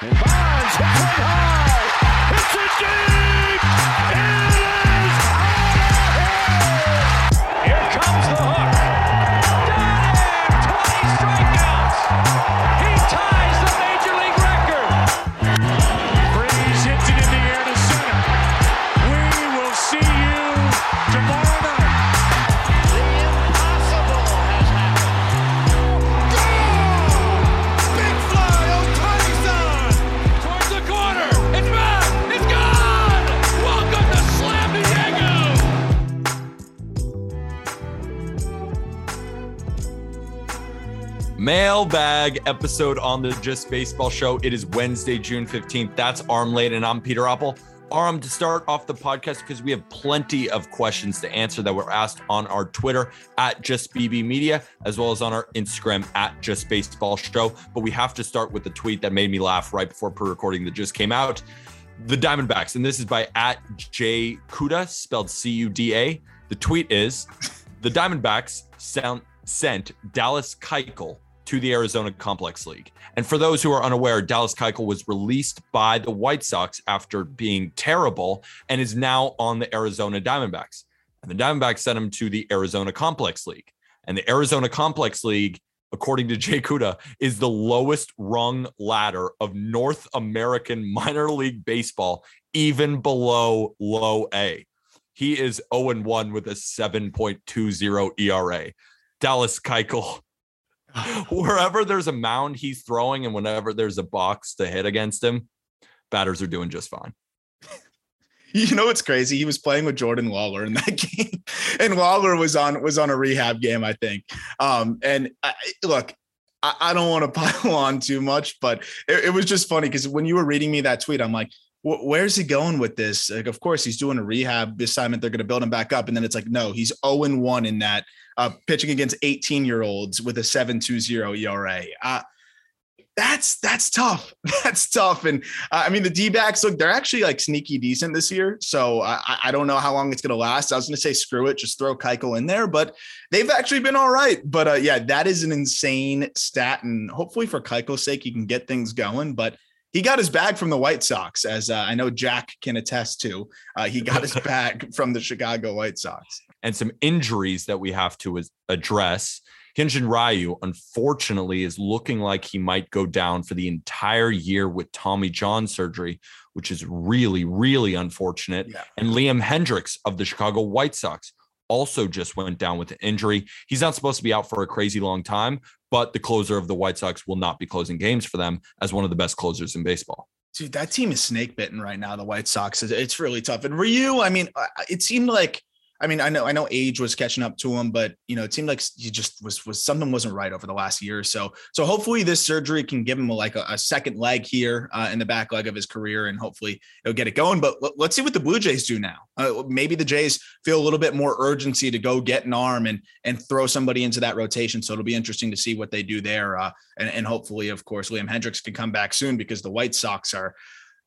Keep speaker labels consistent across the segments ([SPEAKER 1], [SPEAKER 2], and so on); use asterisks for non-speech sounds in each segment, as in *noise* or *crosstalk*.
[SPEAKER 1] And Bonds high. Hits it deep. It
[SPEAKER 2] Mailbag episode on the Just Baseball Show. It is Wednesday, June 15th. That's Aram Leighton, and I'm Peter Appel. Aram, to start off the podcast, because we have plenty of questions to answer that were asked on our Twitter at Just BB Media, as well as on our Instagram at Just Baseball Show. But we have to start with the tweet that made me laugh right before pre recording that just came out. The Diamondbacks, and this is by at J Cuda, spelled C U D A. The tweet is the Diamondbacks sound, sent Dallas Keuchel to the Arizona Complex League. And for those who are unaware, Dallas Keuchel was released by the White Sox after being terrible and is now on the Arizona Diamondbacks. And the Diamondbacks sent him to the Arizona Complex League. And the Arizona Complex League, according to Jay Kuda, is the lowest rung ladder of North American minor league baseball, even below low A. He is 0 1 with a 7.20 ERA. Dallas Keuchel *laughs* wherever there's a mound he's throwing and whenever there's a box to hit against him, batters are doing just fine. *laughs*
[SPEAKER 3] You know what's crazy? He was playing with Jordan Lawlar in that *laughs* game, and Lawlar was on was on a rehab game, I think. Um, and I, look, I, I don't want to pile on too much, but it, it was just funny because when you were reading me that tweet, I'm like, "Wh- where's he going with this? Like, of course, he's doing a rehab assignment. They're going to build him back up, and then it's like, no, he's 0 1 in that uh, pitching against 18 year olds with a 7.20 ERA. Uh, that's that's tough. *laughs* That's tough. And uh, I mean, the D backs look, they're actually like sneaky decent this year. So I, I don't know how long it's going to last. I was going to say, screw it, just throw Keuchel in there, but they've actually been all right. But uh, yeah, that is an insane stat. And hopefully for Keuchel's sake, he can get things going. But he got his bag from the White Sox, as uh, I know Jack can attest to. Uh, he got his *laughs* bag from the Chicago White Sox.
[SPEAKER 2] And some injuries that we have to address. Hyunjin Ryu, unfortunately, is looking like he might go down for the entire year with Tommy John surgery, which is really, really unfortunate.
[SPEAKER 3] Yeah.
[SPEAKER 2] And Liam Hendriks of the Chicago White Sox also just went down with an injury. He's not supposed to be out for a crazy long time, but the closer of the White Sox will not be closing games for them as one of the best closers in baseball.
[SPEAKER 3] Dude, that team is snake bitten right now. The White Sox, It's- really tough. And Ryu, I mean, it seemed like, I mean, I know, I know, age was catching up to him, but you know, it seemed like he just was was something wasn't right over the last year or so. So hopefully, this surgery can give him like a, a second leg here uh, in the back leg of his career, and hopefully it'll get it going. But let- let's see what the Blue Jays do now. Uh, maybe the Jays feel a little bit more urgency to go get an arm and and throw somebody into that rotation. So it'll be interesting to see what they do there. Uh, and, and hopefully, of course, Liam Hendriks can come back soon because the White Sox are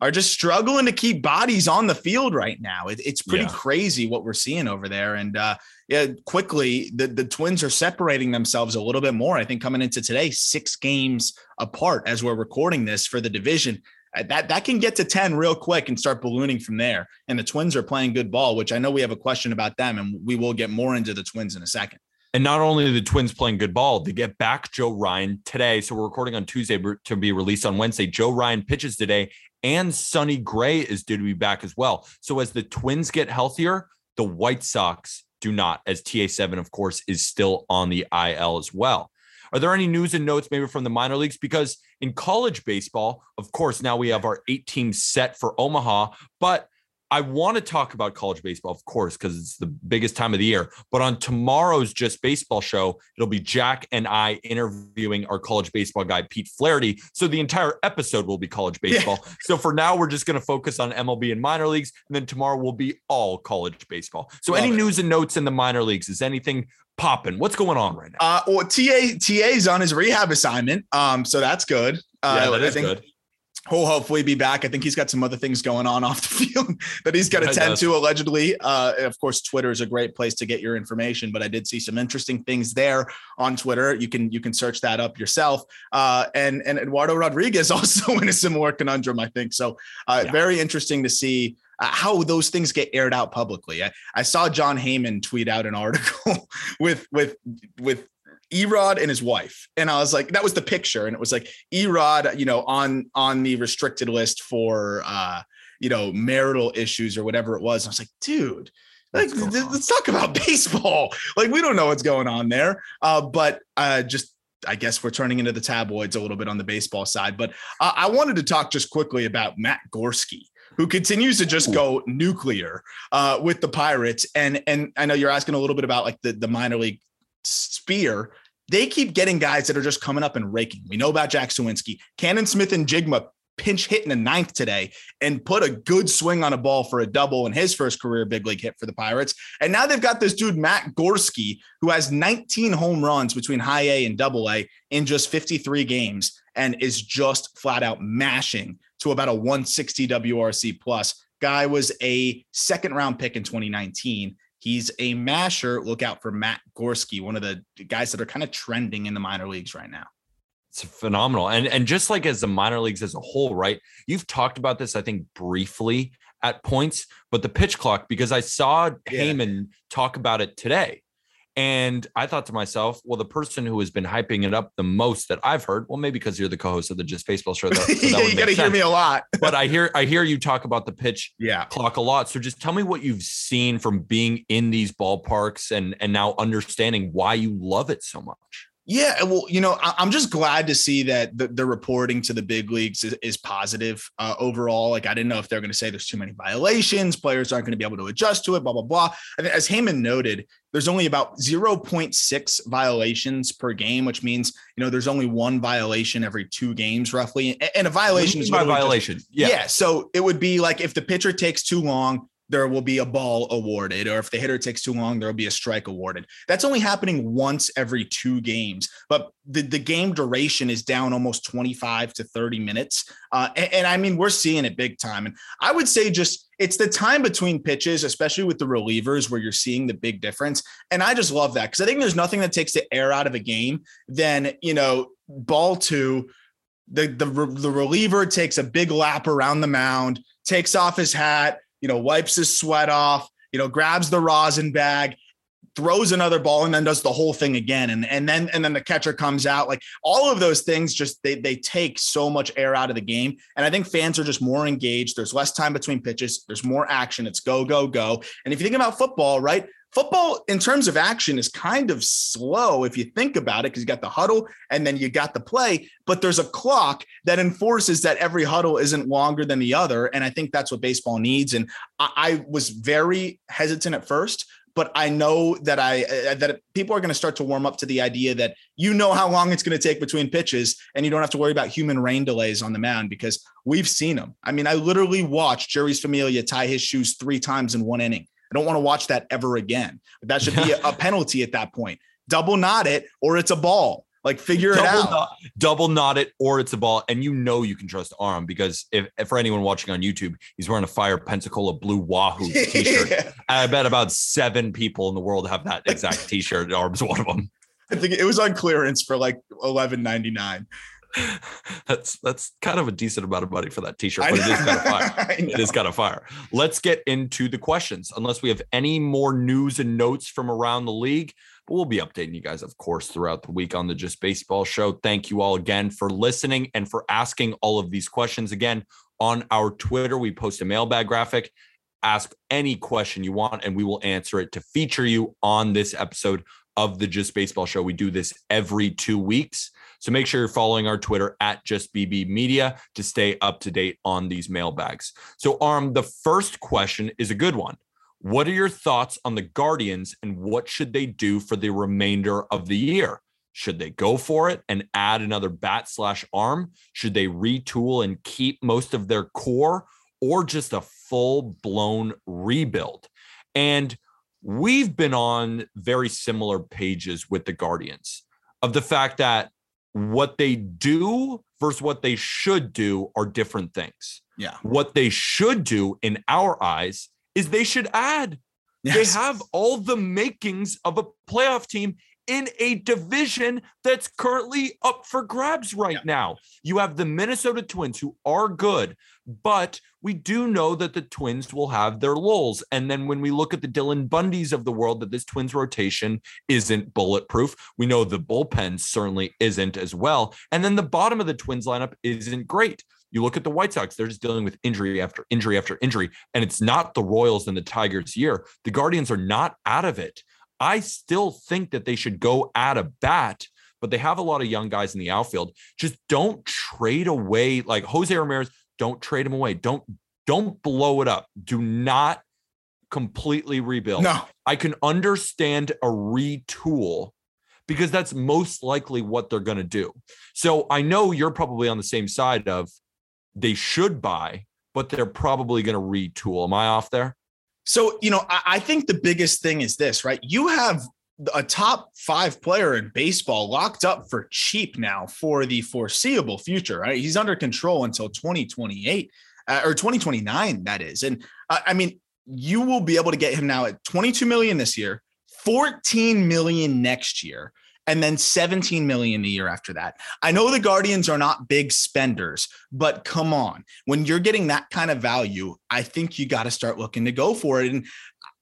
[SPEAKER 3] are just struggling to keep bodies on the field right now. It, it's pretty
[SPEAKER 2] Yeah.
[SPEAKER 3] crazy what we're seeing over there. And uh, yeah, quickly the, the Twins are separating themselves a little bit more. I think coming into today, six games apart as we're recording this for the division. Uh, That that can get to 10 real quick and start ballooning from there. And the Twins are playing good ball, which I know we have a question about them, and we will get more into the Twins in a second.
[SPEAKER 2] And not only are the Twins playing good ball, they get back Joe Ryan today. So we're recording on Tuesday to be released on Wednesday. Joe Ryan pitches today, and Sonny Gray is due to be back as well. So as the Twins get healthier, the White Sox do not, as TA7, of course, is still on the IL as well. Are there any news and notes maybe from the minor leagues? Because in college baseball, of course, now we have our eight teams set for Omaha, but I want to talk about college baseball, of course, because it's the biggest time of the year. But on tomorrow's Just Baseball show, it'll be Jack and I interviewing our college baseball guy, Pete Flaherty. So the entire episode will be college baseball. So for now, we're just going to focus on MLB and minor leagues. And then tomorrow will be all college baseball. So
[SPEAKER 3] Love
[SPEAKER 2] any
[SPEAKER 3] it.
[SPEAKER 2] news and notes in the minor leagues? Is anything popping? What's going on right now?
[SPEAKER 3] Uh, well, TA TA's on his rehab assignment, um, so that's good. Uh,
[SPEAKER 2] yeah, that
[SPEAKER 3] I
[SPEAKER 2] is
[SPEAKER 3] think
[SPEAKER 2] good.
[SPEAKER 3] He'll hopefully be back. I think he's got some other things going on *laughs* off the field that he's got to tend to allegedly. Uh, of course, Twitter is a great place to get your information, but I did see some interesting things there on Twitter. You can you can search that up yourself. Uh, and and Eduardo Rodriguez *laughs* also in a similar conundrum, I think. So uh, yeah. very interesting to see uh, how those things get aired out publicly. I, I saw Jon Heyman tweet out an article *laughs* with with with Erod and his wife. And I was like, that was the picture. And it was like Erod, you know, on on the restricted list for uh, you know, marital issues or whatever it was. And I was like, dude, like let's talk about *laughs* baseball. Like we don't know what's going on there. Uh, but uh just I guess we're turning into the tabloids a little bit on the baseball side. But uh, I wanted to talk just quickly about Matt Gorski who continues to just go nuclear uh, with the Pirates. And and I know you're asking a little bit about like the, the minor league spear they keep getting guys that are just coming up and raking. We know about Jack Suwinski, Canaan Smith-Njigba pinch hit in the ninth today and put a good swing on a ball for a double in his first career big league hit for the Pirates. And now they've got this dude, Matt Gorski, who has 19 home runs between high A and double A in just 53 games and is just flat out mashing to about a 160 WRC plus. Guy was a second round pick in 2019 He's a masher. Look out for Matt Gorski, one of the guys that are kind of trending in the minor leagues right now.
[SPEAKER 2] It's phenomenal. And and just like as the minor leagues as a whole, right? You've talked about this, I think, briefly at points, but the pitch clock, because I saw yeah. Heyman talk about it today. And I thought to myself, well, the person who has been hyping it up the most that I've heard, well, maybe because you're the co-host of the Just Baseball show. That, so that *laughs*
[SPEAKER 3] you got to hear me a lot. *laughs*
[SPEAKER 2] but I hear I hear you talk about the pitch
[SPEAKER 3] yeah.
[SPEAKER 2] clock a lot. So just tell me what you've seen from being in these ballparks and and now understanding why you love it so much.
[SPEAKER 3] Yeah, well, you know, I'm just glad to see that the, the reporting to the big leagues is, is positive uh, overall. Like, I didn't know if they're going to say there's too many violations, players aren't going to be able to adjust to it, blah blah blah. And as Heyman noted, there's only about 0.6 violations per game, which means you know there's only one violation every two games, roughly. And a violation is
[SPEAKER 2] by violation.
[SPEAKER 3] Just, yeah. yeah. So it would be like if the pitcher takes too long, there will be a ball awarded, or if the hitter takes too long, there will be a strike awarded. That's only happening once every two games, but the, the game duration is down almost 25 to 30 minutes. Uh, and, and I mean, we're seeing it big time. And I would say just it's the time between pitches, especially with the relievers, where you're seeing the big difference. And I just love that because I think there's nothing that takes the air out of a game than, you know, ball two. The, the, the reliever takes a big lap around the mound, takes off his hat, you know, wipes his sweat off, you know, grabs the rosin bag, throws another ball and then does the whole thing again. And and then and then the catcher comes out. Like all of those things just they they take so much air out of the game. And i think fans are just more engaged. There's less time between pitches. There's more action. It's go go go. And if you think about football right football in terms of action is kind of slow if you think about it because you got the huddle and then you got the play but there's a clock that enforces that every huddle isn't longer than the other and i think that's what baseball needs and i, I was very hesitant at first but I know that I uh, that people are going to start to warm up to the idea that you know how long it's going to take between pitches, and you don't have to worry about human rain delays on the mound because we've seen them. I mean, I literally watched Jeurys Familia tie his shoes three times in one inning. I don't want to watch that ever again. That should be a, penalty at that point. Double knot it or it's a ball. Like figure double it out.
[SPEAKER 2] Knot, double knot it or it's a ball. And you know you can trust Aram because if, if, for anyone watching on YouTube, he's wearing a fire Pensacola blue Wahoo *laughs* t-shirt. yeah. I bet about seven people in the world have that exact t-shirt. Aram's one of them. *laughs*
[SPEAKER 3] I think it was on clearance for like eleven ninety nine. *laughs*
[SPEAKER 2] that's that's kind of a decent amount of money for that t-shirt, but it is kind of fire. *laughs* it is kind of fire. Let's get into the questions. Unless we have any more news and notes from around the league, but we'll be updating you guys, of course, throughout the week on the Just Baseball Show. Thank you all again for listening and for asking all of these questions. Again, on our Twitter, we post a mailbag graphic. Ask any question you want, and we will answer it to feature you on this episode of the Just Baseball Show. We do this every two weeks. So make sure you're following our Twitter at Just BB Media to stay up to date on these mailbags. So, Aram, the first question is a good one. What are your thoughts on the Guardians and what should they do for the remainder of the year? Should they go for it and add another bat slash arm? Should they retool and keep most of their core or just a full blown rebuild? And we've been on very similar pages with the Guardians of the fact that what they do versus what they should do are different things.
[SPEAKER 3] Yeah.
[SPEAKER 2] What they should do in our eyes is they should add.
[SPEAKER 3] Yes.
[SPEAKER 2] They have all the makings of a playoff team in a division that's currently up for grabs right
[SPEAKER 3] Yeah.
[SPEAKER 2] now. You have the Minnesota Twins who are good, but we do know that the Twins will have their lulls. And then when we look at the Dylan Bundys of the world, that this Twins rotation isn't bulletproof. We know the bullpen certainly isn't as well. And then the bottom of the Twins lineup isn't great. You look at the White Sox, they're just dealing with injury after injury after injury. And it's not the Royals and the Tigers' year. The Guardians are not out of it. I still think that they should go at a bat, but they have a lot of young guys in the outfield. Just don't trade away like Jose Ramirez. Don't trade him away. Don't don't blow it up. Do not completely rebuild.
[SPEAKER 3] No.
[SPEAKER 2] I can understand a retool because that's most likely what they're going to do. So I know you're probably on the same side of they should buy, but they're probably going to retool. Am I off there?
[SPEAKER 3] So, you know, I, I think the biggest thing is this, right? You have a top five player in baseball locked up for cheap now for the foreseeable future, right? He's under control until 2028 uh, or 2029, that is. And uh, I mean, you will be able to get him now at 22 million this year, 14 million next year, and then 17 million a year after that. I know the Guardians are not big spenders, but come on. When you're getting that kind of value, I think you got to start looking to go for it. And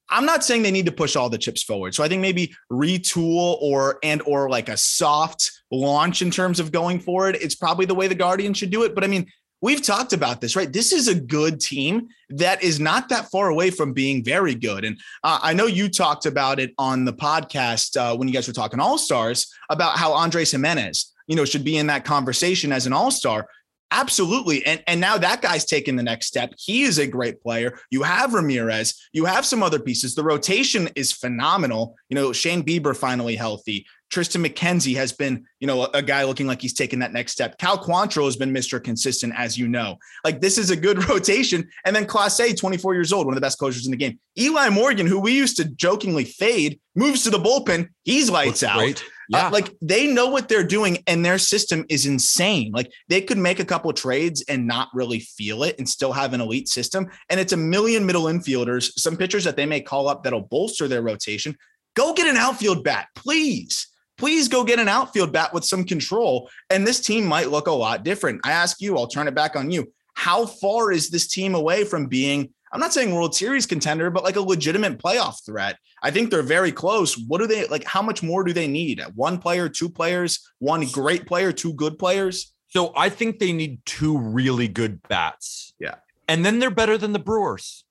[SPEAKER 3] I'm not saying they need to push all the chips forward. So I think maybe retool or and or like a soft launch in terms of going forward. It's probably the way the Guardians should do it. But I mean, we've talked about this, right? This is a good team that is not that far away from being very good. And uh, I know you talked about it on the podcast uh, when you guys were talking All Stars about how Andres Gimenez, you know, should be in that conversation as an All Star. Absolutely. And, and now that guy's taken the next step. He is a great player. You have Ramirez, you have some other pieces. The rotation is phenomenal. You know, Shane Bieber finally healthy. Tristan McKenzie has been, you know, a, a guy looking like he's taken that next step. Cal Quantrill has been Mr. Consistent, as you know. Like this is a good *laughs* rotation. And then Clase, 24 years old, one of the best closers in the game. Eli Morgan, who we used to jokingly fade, moves to the bullpen. He's lights
[SPEAKER 2] Looks
[SPEAKER 3] out.
[SPEAKER 2] great.
[SPEAKER 3] Uh,
[SPEAKER 2] Yeah.
[SPEAKER 3] like they know what they're doing and their system is insane. Like they could make a couple trades and not really feel it and still have an elite system. And it's a million middle infielders, some pitchers that they may call up that'll bolster their rotation. Go get an outfield bat, please. Please go get an outfield bat with some control. And this team might look a lot different. I ask you, I'll turn it back on you. How far is this team away from being, I'm not saying World Series contender, but like a legitimate playoff threat? I think they're very close. What do they like? How much more do they need? One player, two players, one great player, two good players?
[SPEAKER 2] So I think they need two really good bats.
[SPEAKER 3] Yeah.
[SPEAKER 2] And then they're better than the Brewers.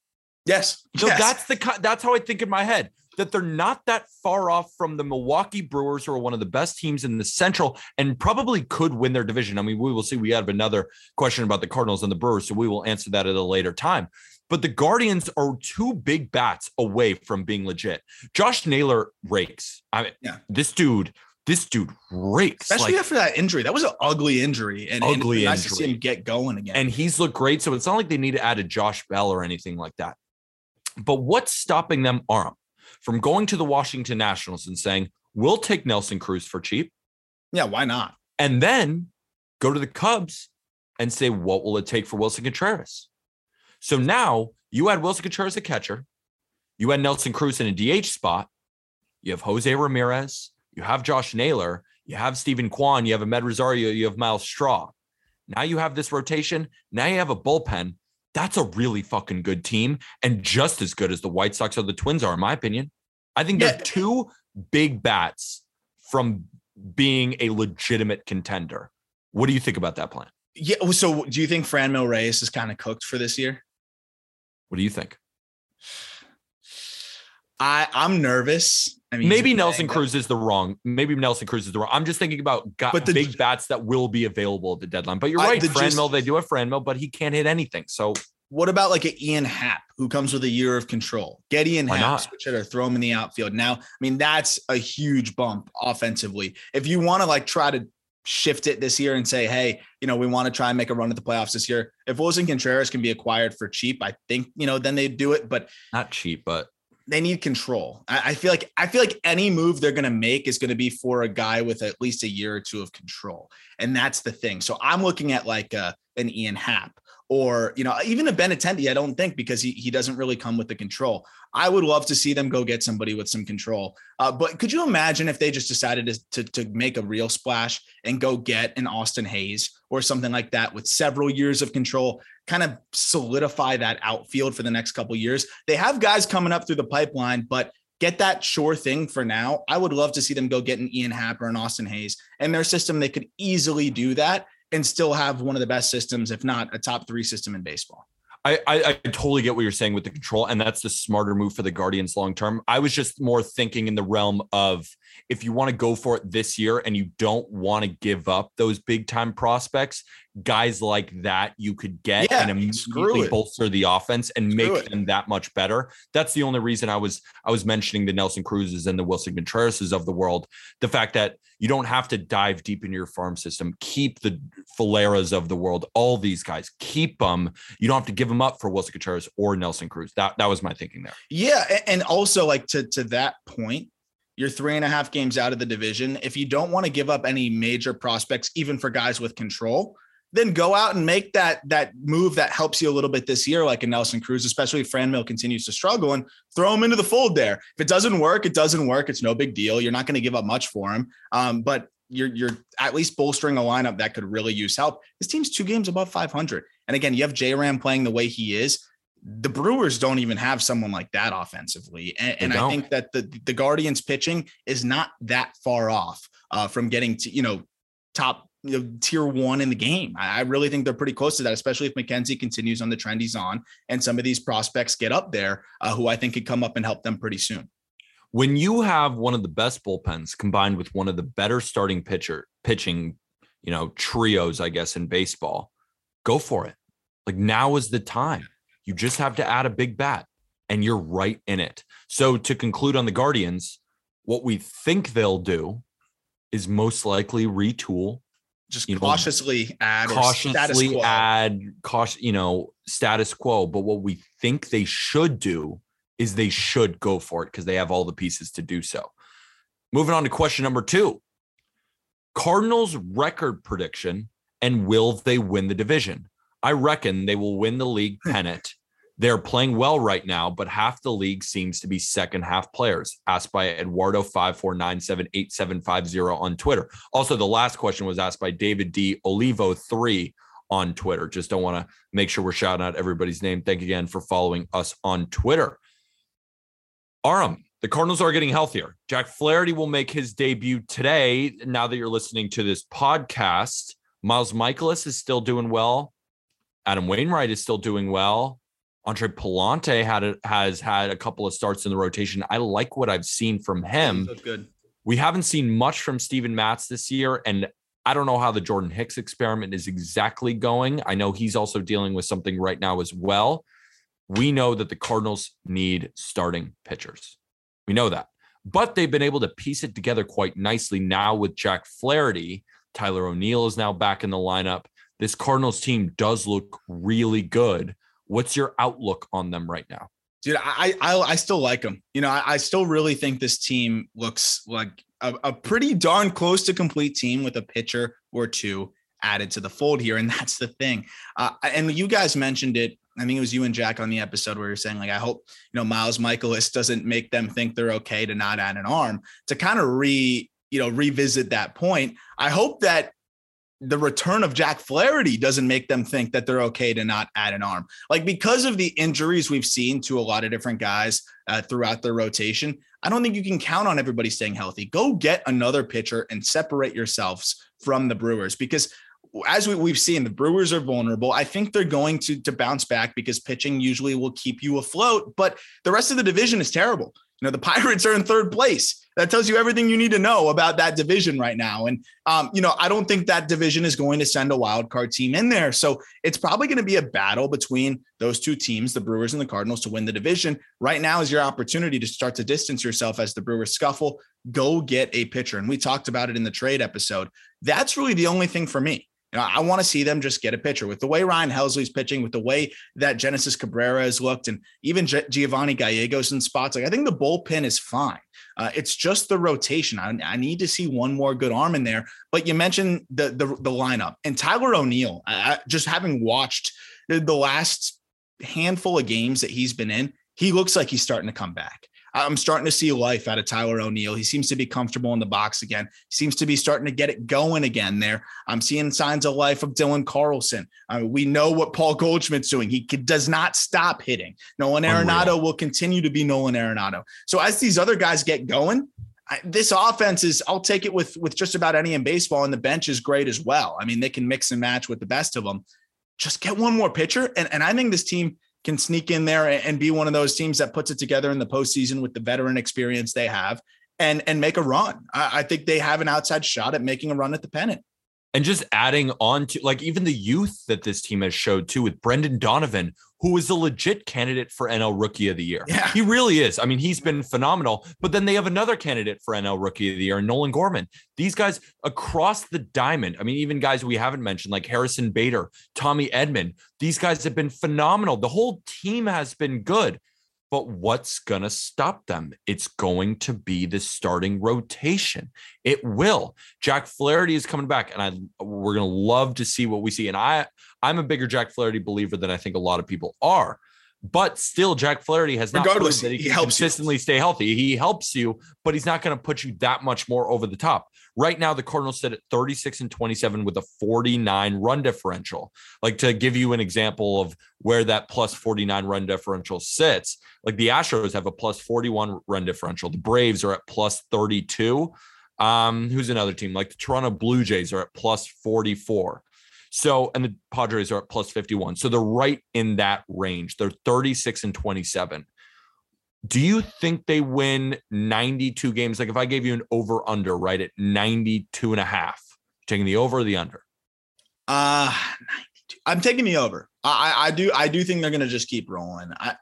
[SPEAKER 3] Yes.
[SPEAKER 2] So
[SPEAKER 3] yes.
[SPEAKER 2] that's the that's how I think in my head that they're not that far off from the Milwaukee Brewers, who are one of the best teams in the Central and probably could win their division. I mean, we will see. We have another question about the Cardinals and the Brewers, so we will answer that at a later time. But the Guardians are two big bats away from being legit. Josh Naylor rakes. I mean,
[SPEAKER 3] Yeah.
[SPEAKER 2] this dude, this dude rakes.
[SPEAKER 3] especially
[SPEAKER 2] like-
[SPEAKER 3] after that injury. That was an ugly injury, and, and
[SPEAKER 2] Ugly
[SPEAKER 3] nice to see him get going again.
[SPEAKER 2] and he's looked great. So it's not like they need to add a Josh Bell or anything like that. But what's stopping them, Aram, from going to the Washington Nationals and saying, we'll take Nelson Cruz for cheap,
[SPEAKER 3] yeah, why not?
[SPEAKER 2] and then go to the Cubs and say, what will it take for Willson Contreras? So now you had Willson Contreras a catcher, you had Nelson Cruz in a DH spot, you have Jose Ramirez, you have Josh Naylor, you have Steven Kwan, you have Amed Rosario, you have Myles Straw. Now you have this rotation. Now you have a bullpen. That's a really fucking good team and just as good as the White Sox or the Twins are, in my opinion. I think they're
[SPEAKER 3] Yeah.
[SPEAKER 2] two big bats from being a legitimate contender. What do you think about that plan?
[SPEAKER 3] Yeah. So, do you think Franmil Reyes is kind of cooked for this year?
[SPEAKER 2] What do you think?
[SPEAKER 3] I I'm nervous. I mean,
[SPEAKER 2] Maybe Nelson
[SPEAKER 3] banged up.
[SPEAKER 2] Cruz is the wrong. Maybe Nelson Cruz is the wrong. I'm just thinking about got
[SPEAKER 3] But the-
[SPEAKER 2] big bats that will be available at the deadline. But you're
[SPEAKER 3] I-
[SPEAKER 2] right,
[SPEAKER 3] the
[SPEAKER 2] Franmil.
[SPEAKER 3] gist-
[SPEAKER 2] they do have Franmil, but he can't hit anything. So
[SPEAKER 3] What about like an Ian Happ who comes with a year of control? Get Ian
[SPEAKER 2] Why
[SPEAKER 3] Happ,
[SPEAKER 2] not?
[SPEAKER 3] switch hitter, throw him in the outfield. Now, I mean, that's a huge bump offensively. If you want to like try to shift it this year and say, hey, you know, we want to try and make a run at the playoffs this year. If Willson Contreras can be acquired for cheap, I think, you know, then they do it. But
[SPEAKER 2] not cheap, but
[SPEAKER 3] they need control. I, I feel like I feel like any move they're going to make is going to be for a guy with at least a year or two of control, and that's the thing. So I'm looking at like a, an Ian Happ or you know even a Benintendi. I don't think because he he doesn't really come with the control. I would love to see them go get somebody with some control. Uh, but could you imagine if they just decided to, to, to make a real splash and go get an Austin Hays or something like that with several years of control? kind of solidify that outfield for the next couple years. They have guys coming up through the pipeline, but get that sure thing for now. I would love to see them go get an Ian Happ or an Austin Hays. And their system, they could easily do that and still have one of the best systems, if not a top three system in baseball.
[SPEAKER 2] I, I, I totally get what you're saying with the control, and that's the smarter move for the Guardians long term. I was just more thinking in the realm of if you want to go for it this year and you don't want to give up those big time prospects, guys like that you could get
[SPEAKER 3] Yeah,
[SPEAKER 2] and immediately bolster the offense and
[SPEAKER 3] Screw
[SPEAKER 2] make
[SPEAKER 3] it.
[SPEAKER 2] them that much better. That's the only reason I was I was mentioning the Nelson Cruzes and the Willson Contreras of the world. The fact that you don't have to dive deep into your farm system. Keep the Valeras of the world, all these guys, keep them. You don't have to give them up for Willson Contreras or Nelson Cruz. That that was my thinking there.
[SPEAKER 3] Yeah, and also like to to that point, you're three and a half games out of the division. If you don't want to give up any major prospects, even for guys with control, then go out and make that that move that helps you a little bit this year, like a Nelson Cruz, especially if Franmil continues to struggle, and throw him into the fold there. If it doesn't work, it doesn't work. It's no big deal. You're not going to give up much for him, um, but you're you're at least bolstering a lineup that could really use help. This team's two games above 500, and again, you have J Ram playing the way he is the Brewers don't even have someone like that offensively. And, and I think that the, the Guardians pitching is not that far off uh, from getting to, you know, top you know, tier one in the game. I, really think they're pretty close to that, especially if McKenzie continues on the trend he's on and some of these prospects get up there uh, who I think could come up and help them pretty soon.
[SPEAKER 2] When you have one of the best bullpens combined with one of the better starting pitcher pitching, you know, trios, I guess, in baseball, go for it. Like now is the time. You just have to add a big bat and you're right in it. So to conclude on the Guardians, what we think they'll do is most likely retool,
[SPEAKER 3] Just
[SPEAKER 2] You know,
[SPEAKER 3] cautiously add or status
[SPEAKER 2] cautiously
[SPEAKER 3] quo.
[SPEAKER 2] add caution, you know, status quo. But what we think they should do is they should go for it because they have all the pieces to do so. Moving on to question number two. Cardinals record prediction and will they win the division? I reckon they will win the league hmm. pennant. They're playing well right now, but half the league seems to be second half players. Asked by Eduardo five four nine seven eight seven five zero on Twitter. Also, the last question was asked by David D Olivo three on Twitter. Just don't want to make sure we're shouting out everybody's name. Thank you again for following us on Twitter. Aram, the Cardinals are getting healthier. Jack Flaherty will make his debut today. Now that you're listening to this podcast, Miles Mikolas is still doing well. Adam Wainwright is still doing well. Andre Pallante had a, has had a couple of starts in the rotation. I like what I've seen from him.
[SPEAKER 3] Good.
[SPEAKER 2] We haven't seen much from Steven Matz this year, and I don't know how the Jordan Hicks experiment is exactly going. I know he's also dealing with something right now as well. We know that the Cardinals need starting pitchers. We know that. But they've been able to piece it together quite nicely now with Jack Flaherty. Tyler O'Neill is now back in the lineup. This Cardinals team does look really good. What's your outlook on them right now?
[SPEAKER 3] Dude, I I, I still like them. You know, I, I still really think this team looks like a, a pretty darn close to complete team with a pitcher or two added to the fold here, and that's the thing. Uh, and you guys mentioned it. I think it was you and Jack on the episode where you're saying like, I hope you know Miles Mikolas doesn't make them think they're okay to not add an arm to kind of re you know revisit that point. I hope that the return of Jack Flaherty doesn't make them think that they're okay to not add an arm. Like because of the injuries we've seen to a lot of different guys uh, throughout their rotation, I don't think you can count on everybody staying healthy. Go get another pitcher and separate yourselves from the Brewers because as we, we've seen, the Brewers are vulnerable. I think they're going to to bounce back because pitching usually will keep you afloat, but the rest of the division is terrible. You know, the *laughs* Pirates are in third place. That tells you everything you need to know about that division right now. And um, you know, I don't think that division is going to send a wild card team in there. So it's probably going to be a battle between those two teams, the Brewers and the Cardinals, to win the division. Right now is your opportunity to start to distance yourself as the Brewers scuffle. Go get a pitcher. And we talked about it in the trade episode. That's really the only thing for me. You know, I want to see them just get a pitcher with the way Ryan Helsley's pitching, with the way that Genesis Cabrera has looked, and even G- Giovanni Gallegos in spots. Like I think the bullpen is fine. Uh, it's just the rotation. I, I, need to see one more good arm in there. But you mentioned the the, the lineup and Tyler O'Neill. Just having watched the, the last handful of games that he's been in, he looks like he's starting to come back. I'm starting to see life out of Tyler O'Neill. He seems to be comfortable in the box again. He seems to be starting to get it going again there. I'm seeing signs of life of Dylan Carlson. Uh, we know what Paul Goldschmidt's doing. He does not stop hitting. Nolan Arenado Unreal. will continue to be Nolan Arenado. So as these other guys get going, I, this offense is I'll take it with with just about any in baseball, and the bench is great as well. I mean, they can mix and match with the best of them. Just get one more pitcher, and, and I think this team can sneak in there and be one of those teams that puts it together in the postseason with the veteran experience they have and and make a run. I, I think they have an outside shot at making a run at the pennant
[SPEAKER 2] and just adding on to like even the youth that this team has showed too with Brendan Donovan, who is a legit candidate for NL Rookie of the Year.
[SPEAKER 3] Yeah.
[SPEAKER 2] He really is. I mean, he's been phenomenal. But then they have another candidate for NL Rookie of the Year, Nolan Gorman. These guys across the diamond. I mean, even guys we haven't mentioned like Harrison Bader, Tommy Edman. These guys have been phenomenal. The whole team has been good. But what's going to stop them? It's going to be the starting rotation. It will. Jack Flaherty is coming back, and I we're going to love to see what we see. And I I'm a bigger Jack Flaherty believer than I think a lot of people are. But still, Jack Flaherty has not
[SPEAKER 3] Regardless,
[SPEAKER 2] that he,
[SPEAKER 3] he
[SPEAKER 2] can consistently you. stay healthy. He helps you, but he's not going to put you that much more over the top. Right now, the Cardinals sit at 36 and 27 with a 49 run differential. Like to give you an example of where that plus 49 run differential sits, like the Astros have a plus 41 run differential. The Braves are at plus 32. Um, who's another team? Like the Toronto Blue Jays are at plus 44. So, and the Padres are at plus 51. So they're right in that range. They're 36 and 27. Do you think they win 92 games? Like if I gave you an over under, right, at 92 and a half, taking the over or the under?
[SPEAKER 3] Uh 92. I'm taking the over. I I do I do think they're gonna just keep rolling. I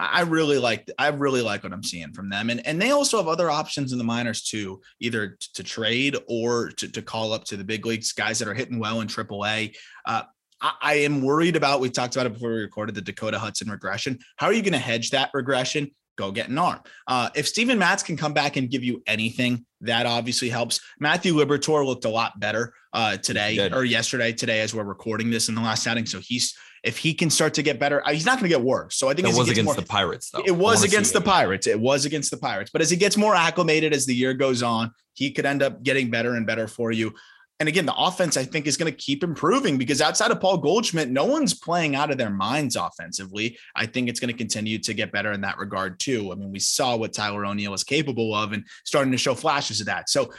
[SPEAKER 3] I really like I really like what I'm seeing from them. And and they also have other options in the minors too, either to trade or to, to call up to the big leagues, guys that are hitting well in AAA. Uh, I, I am worried about, we talked about it before we recorded the Dakota Hudson regression. How are you going to hedge that regression? Go get an arm. Uh, if Steven Matz can come back and give you anything, that obviously helps. Matthew Liberatore looked a lot better uh, today or yesterday, today as we're recording this in the last outing. So he's if he can start to get better, uh, he's not going to get worse. So I think
[SPEAKER 2] it was against more, the Pirates, though.
[SPEAKER 3] It was against the Pirates. It was against the Pirates. But as he gets more acclimated as the year goes on, he could end up getting better and better for you. And again, the offense I think is going to keep improving because outside of Paul Goldschmidt, no one's playing out of their minds offensively. I think it's going to continue to get better in that regard too. I mean, we saw what Tyler O'Neill was capable of and starting to show flashes of that. So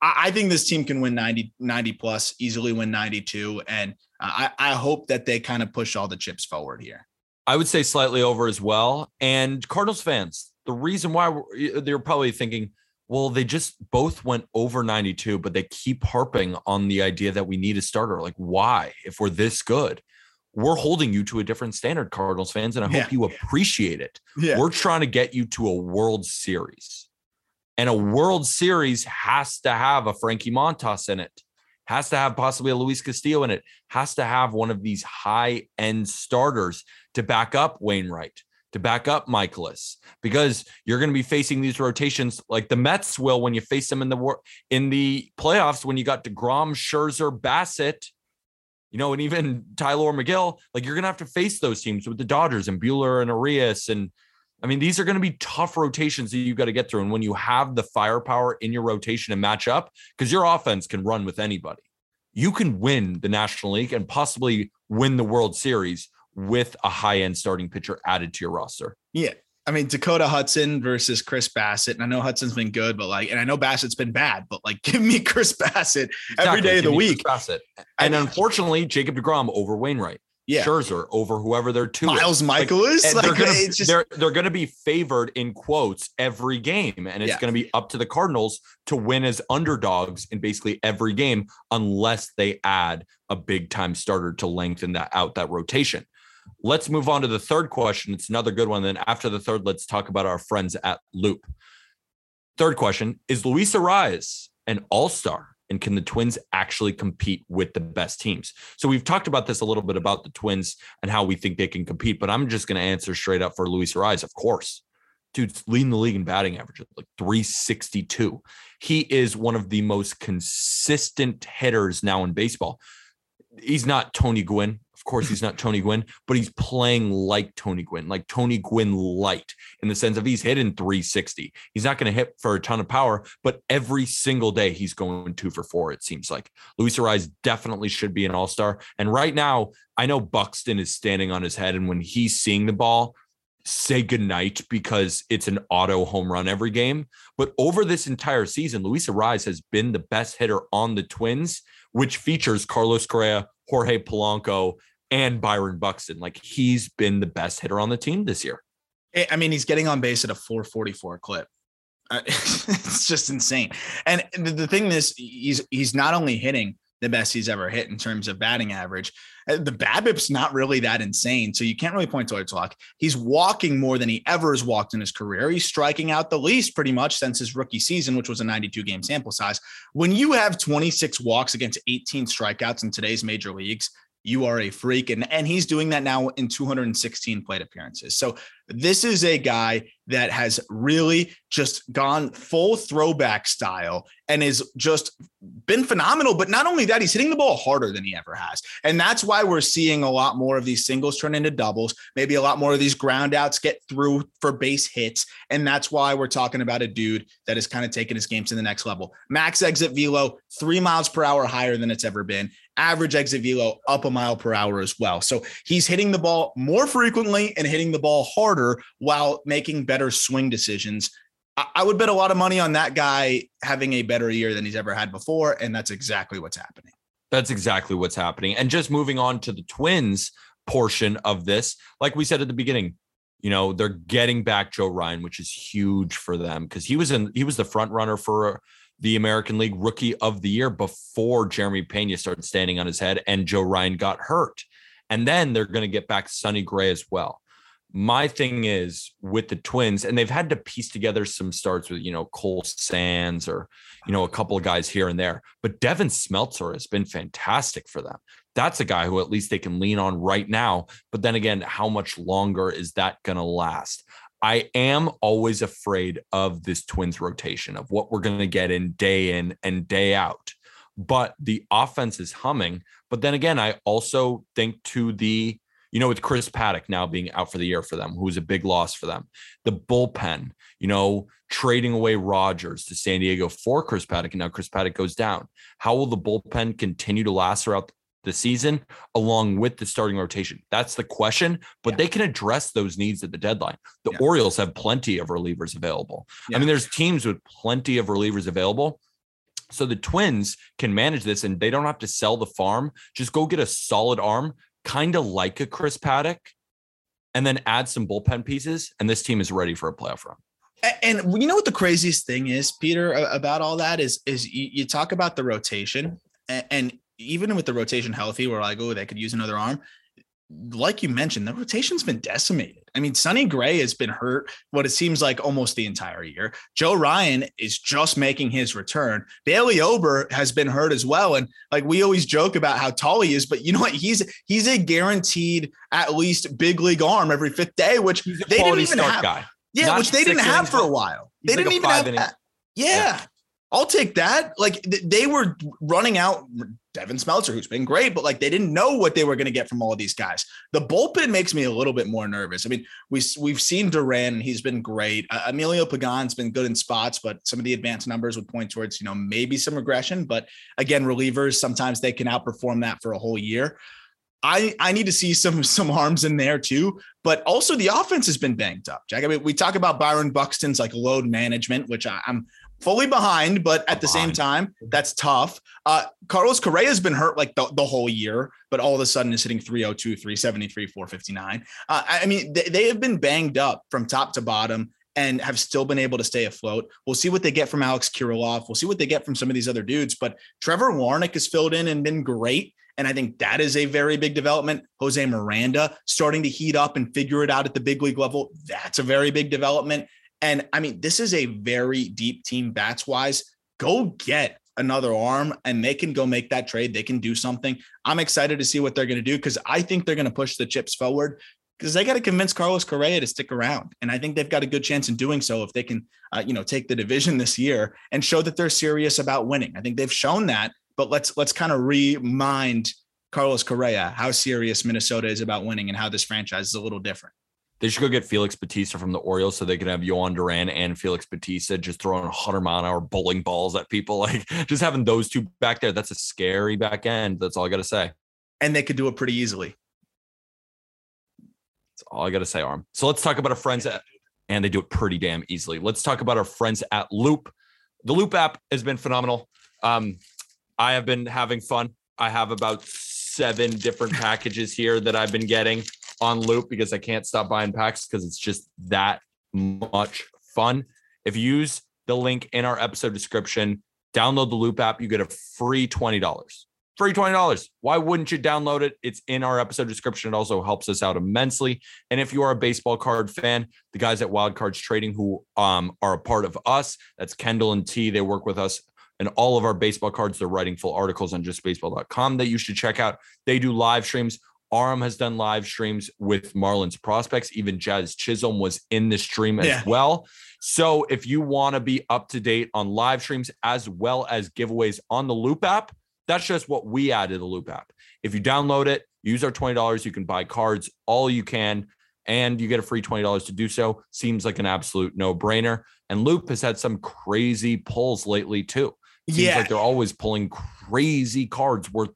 [SPEAKER 3] I, think this team can win 90, 90 plus, easily win 92. And I, I hope that they kind of push all the chips forward here.
[SPEAKER 2] I would say slightly over as well. And Cardinals fans, the reason why they're probably thinking, well, they just both went over 92, but they keep harping on the idea that we need a starter. Like, why? If we're this good, we're holding you to a different standard, Cardinals fans, and I yeah. hope you appreciate it. Yeah. We're trying to get you to a World Series. And a World Series has to have a Frankie Montas in it, has to have possibly a Luis Castillo in it, has to have one of these high end starters to back up Wainwright, to back up Mikolas because you're going to be facing these rotations like the Mets will when you face them in the war in the playoffs when you got Degrom, Scherzer, Bassitt, you know, and even Tylor Megill. Like you're going to have to face those teams with the Dodgers and Buehler and Urias and. I mean, these are going to be tough rotations that you've got to get through. And when you have the firepower in your rotation and match up, because your offense can run with anybody, you can win the National League and possibly win the World Series with a high end starting pitcher added to your roster.
[SPEAKER 3] Yeah. I mean, Dakota Hudson versus Chris Bassitt. And I know Hudson's been good, but like, and I know Bassitt's been bad, but like, *laughs* give me Chris Bassitt exactly. every day of the week.
[SPEAKER 2] Bassitt, And unfortunately, Jacob DeGrom over Wainwright. Yeah. Scherzer over whoever they're two.
[SPEAKER 3] Miles Mikolas.
[SPEAKER 2] Like, like, they're, gonna, *laughs* just... they're, they're gonna be favored in quotes every game. And it's yeah. gonna be up to the Cardinals to win as underdogs in basically every game, unless they add a big time starter to lengthen that out that rotation. Let's move on to the third question. It's another good one. Then after the third, let's talk about our friends at Loupe. Third question is Luis Arraez an all-star And can the Twins actually compete with the best teams? So we've talked about this a little bit about the Twins and how we think they can compete, but I'm just going to answer straight up for Luis Arraez. Of course, dude's leading the league in batting average, like 362. He is one of the most consistent hitters now in baseball. He's not Tony Gwynn. Of course, he's not Tony Gwynn, but he's playing like Tony Gwynn, like Tony Gwynn light in the sense of he's hitting 360. He's not going to hit for a ton of power, but every single day he's going two for four, it seems like. Luis Arraez definitely should be an all star. And right now, I know Buxton is standing on his head. And when he's seeing the ball, say goodnight because it's an auto home run every game. But over this entire season, Luis Arraez has been the best hitter on the Twins, which features Carlos Correa, Jorge Polanco, and Byron Buxton. Like he's been the best hitter on the team this year.
[SPEAKER 3] I mean, he's getting on base at a 444 clip. Uh, *laughs* it's just insane. And the thing is, he's he's not only hitting the best he's ever hit in terms of batting average. Uh, the BABIP's not really that insane, so you can't really point towards luck. He's walking more than he ever has walked in his career. He's striking out the least pretty much since his rookie season, which was a 92 game sample size. When you have 26 walks against 18 strikeouts in today's major leagues, you are a freak. And, and he's doing that now in 216 plate appearances. So this is a guy that has really just gone full throwback style and is just been phenomenal. But not only that, he's hitting the ball harder than he ever has. And that's why we're seeing a lot more of these singles turn into doubles, maybe a lot more of these ground outs get through for base hits. And that's why we're talking about a dude that is kind of taking his game to the next level. Max exit velo, three miles per hour higher than it's ever been. Average exit velo up a mile per hour as well. So he's hitting the ball more frequently and hitting the ball harder while making better swing decisions. I would bet a lot of money on that guy having a better year than he's ever had before. And that's exactly what's happening.
[SPEAKER 2] That's exactly what's happening. And just moving on to the Twins portion of this, like we said at the beginning, you know, they're getting back Joe Ryan, which is huge for them because he was in, he was the front runner for the American League Rookie of the Year before Jeremy Pena started standing on his head and Joe Ryan got hurt. And then they're going to get back Sonny Gray as well. My thing is with the twins and they've had to piece together some starts with you know cole sands or you know a couple of guys here and there but devin smeltzer has been fantastic for them. That's a guy who at least they can lean on right now but then again how much longer is that going to last i am always afraid of this twins rotation of what we're going to get in day in and day out but the offense is humming but then again i also think to the you know, with Chris Paddack now being out for the year for them, who's a big loss for them. The bullpen, you know, trading away Rogers to San Diego for Chris Paddack. and now Chris Paddack goes down. How will the bullpen continue to last throughout the season along with the starting rotation? That's the question, but yeah. they can address those needs at the deadline. The yeah. Orioles have plenty of relievers available. Yeah. I mean, there's teams with plenty of relievers available. So the Twins can manage this and they don't have to sell the farm. Just go get a solid arm kind of like a Chris Paddack, and then add some bullpen pieces, and this team is ready for a playoff run.
[SPEAKER 3] And you know what the craziest thing is, Peter, about all that is is you, you talk about the rotation, and, and, even with the rotation healthy, we're like, oh, they could use another arm like you mentioned, the rotation's been decimated. I mean, Sonny Gray has been hurt what it seems like almost the entire year. Joe Ryan is just making his return. Bailey Ober has been hurt as well. And like we always joke about how tall he is, but you know what? He's he's a guaranteed at least big league arm every fifth day, which they didn't even have. Guy. Yeah, Not which they didn't have for a while. They didn't even have. That. Yeah. yeah. I'll take that. Like they were running out Devin Smeltzer, who's been great, but like they didn't know what they were going to get from all of these guys. The bullpen makes me a little bit more nervous. I mean, we we've seen Duran, and he's been great. Uh, Emilio Pagan's been good in spots, but some of the advanced numbers would point towards you know maybe some regression. But again, relievers sometimes they can outperform that for a whole year. I, I need to see some some arms in there too, but also the offense has been banged up. Jack, I mean, we talk about Byron Buxton's like load management, which I, am fully behind, but at the same time, that's tough. Uh, Carlos Correa has been hurt like the, the whole year, but all of a sudden is hitting 302, 373, 459. Uh, I mean, they, they have been banged up from top to bottom and have still been able to stay afloat. We'll see what they get from Alex Kirilloff. We'll see what they get from some of these other dudes. But Trevor Larnach has filled in and been great. And I think that is a very big development. Jose Miranda starting to heat up and figure it out at the big league level. That's a very big development. And I mean, this is a very deep team bats wise. Go get another arm and they can go make that trade. They can do something. I'm excited to see what they're going to do because I think they're going to push the chips forward because they got to convince Carlos Correa to stick around. And I think they've got a good chance in doing so if they can, uh, you know, take the division this year and show that they're serious about winning. I think they've shown that, but let's let's kind of remind Carlos Correa how serious Minnesota is about winning and how this franchise is a little different.
[SPEAKER 2] They should go get Felix Bautista from the Orioles so they can have Jhoan Duran and Felix Bautista just throwing 100 mile an hour bowling balls at people. *laughs* Like just having those two back there, that's a scary back end. That's all I got to say.
[SPEAKER 3] And they could do it pretty easily.
[SPEAKER 2] That's all I got to say, Aram. So let's talk about our friends at, and they do it pretty damn easily. Let's talk about our friends at Loupe. The Loupe app has been phenomenal. Um, I have been having fun. I have about seven different packages here that I've been getting on Loupe because I can't stop buying packs because it's just that much fun. If you use the link in our episode description, download the Loupe app, you get a free $20. Free $20. Why wouldn't you download it? It's in our episode description. It also helps us out immensely. And if you are a baseball card fan, the guys at Wild Cards Trading who um, are a part of us, that's Kendall and T, they work with us and all of our baseball cards. They're writing full articles on justbaseball.com that you should check out. They do live streams. Aram has done live streams with Marlins prospects. Even Jazz Chisholm was in the stream as
[SPEAKER 3] Yeah.
[SPEAKER 2] well. So if you want to be up to date on live streams as well as giveaways on the Loupe app, that's just what we added to the Loupe app. If you download it, use our $20, you can buy cards all you can, and you get a free $20 to do so. Seems like an absolute no brainer. And Loupe has had some crazy pulls lately too. Seems
[SPEAKER 3] yeah.
[SPEAKER 2] like they're always pulling crazy cards worth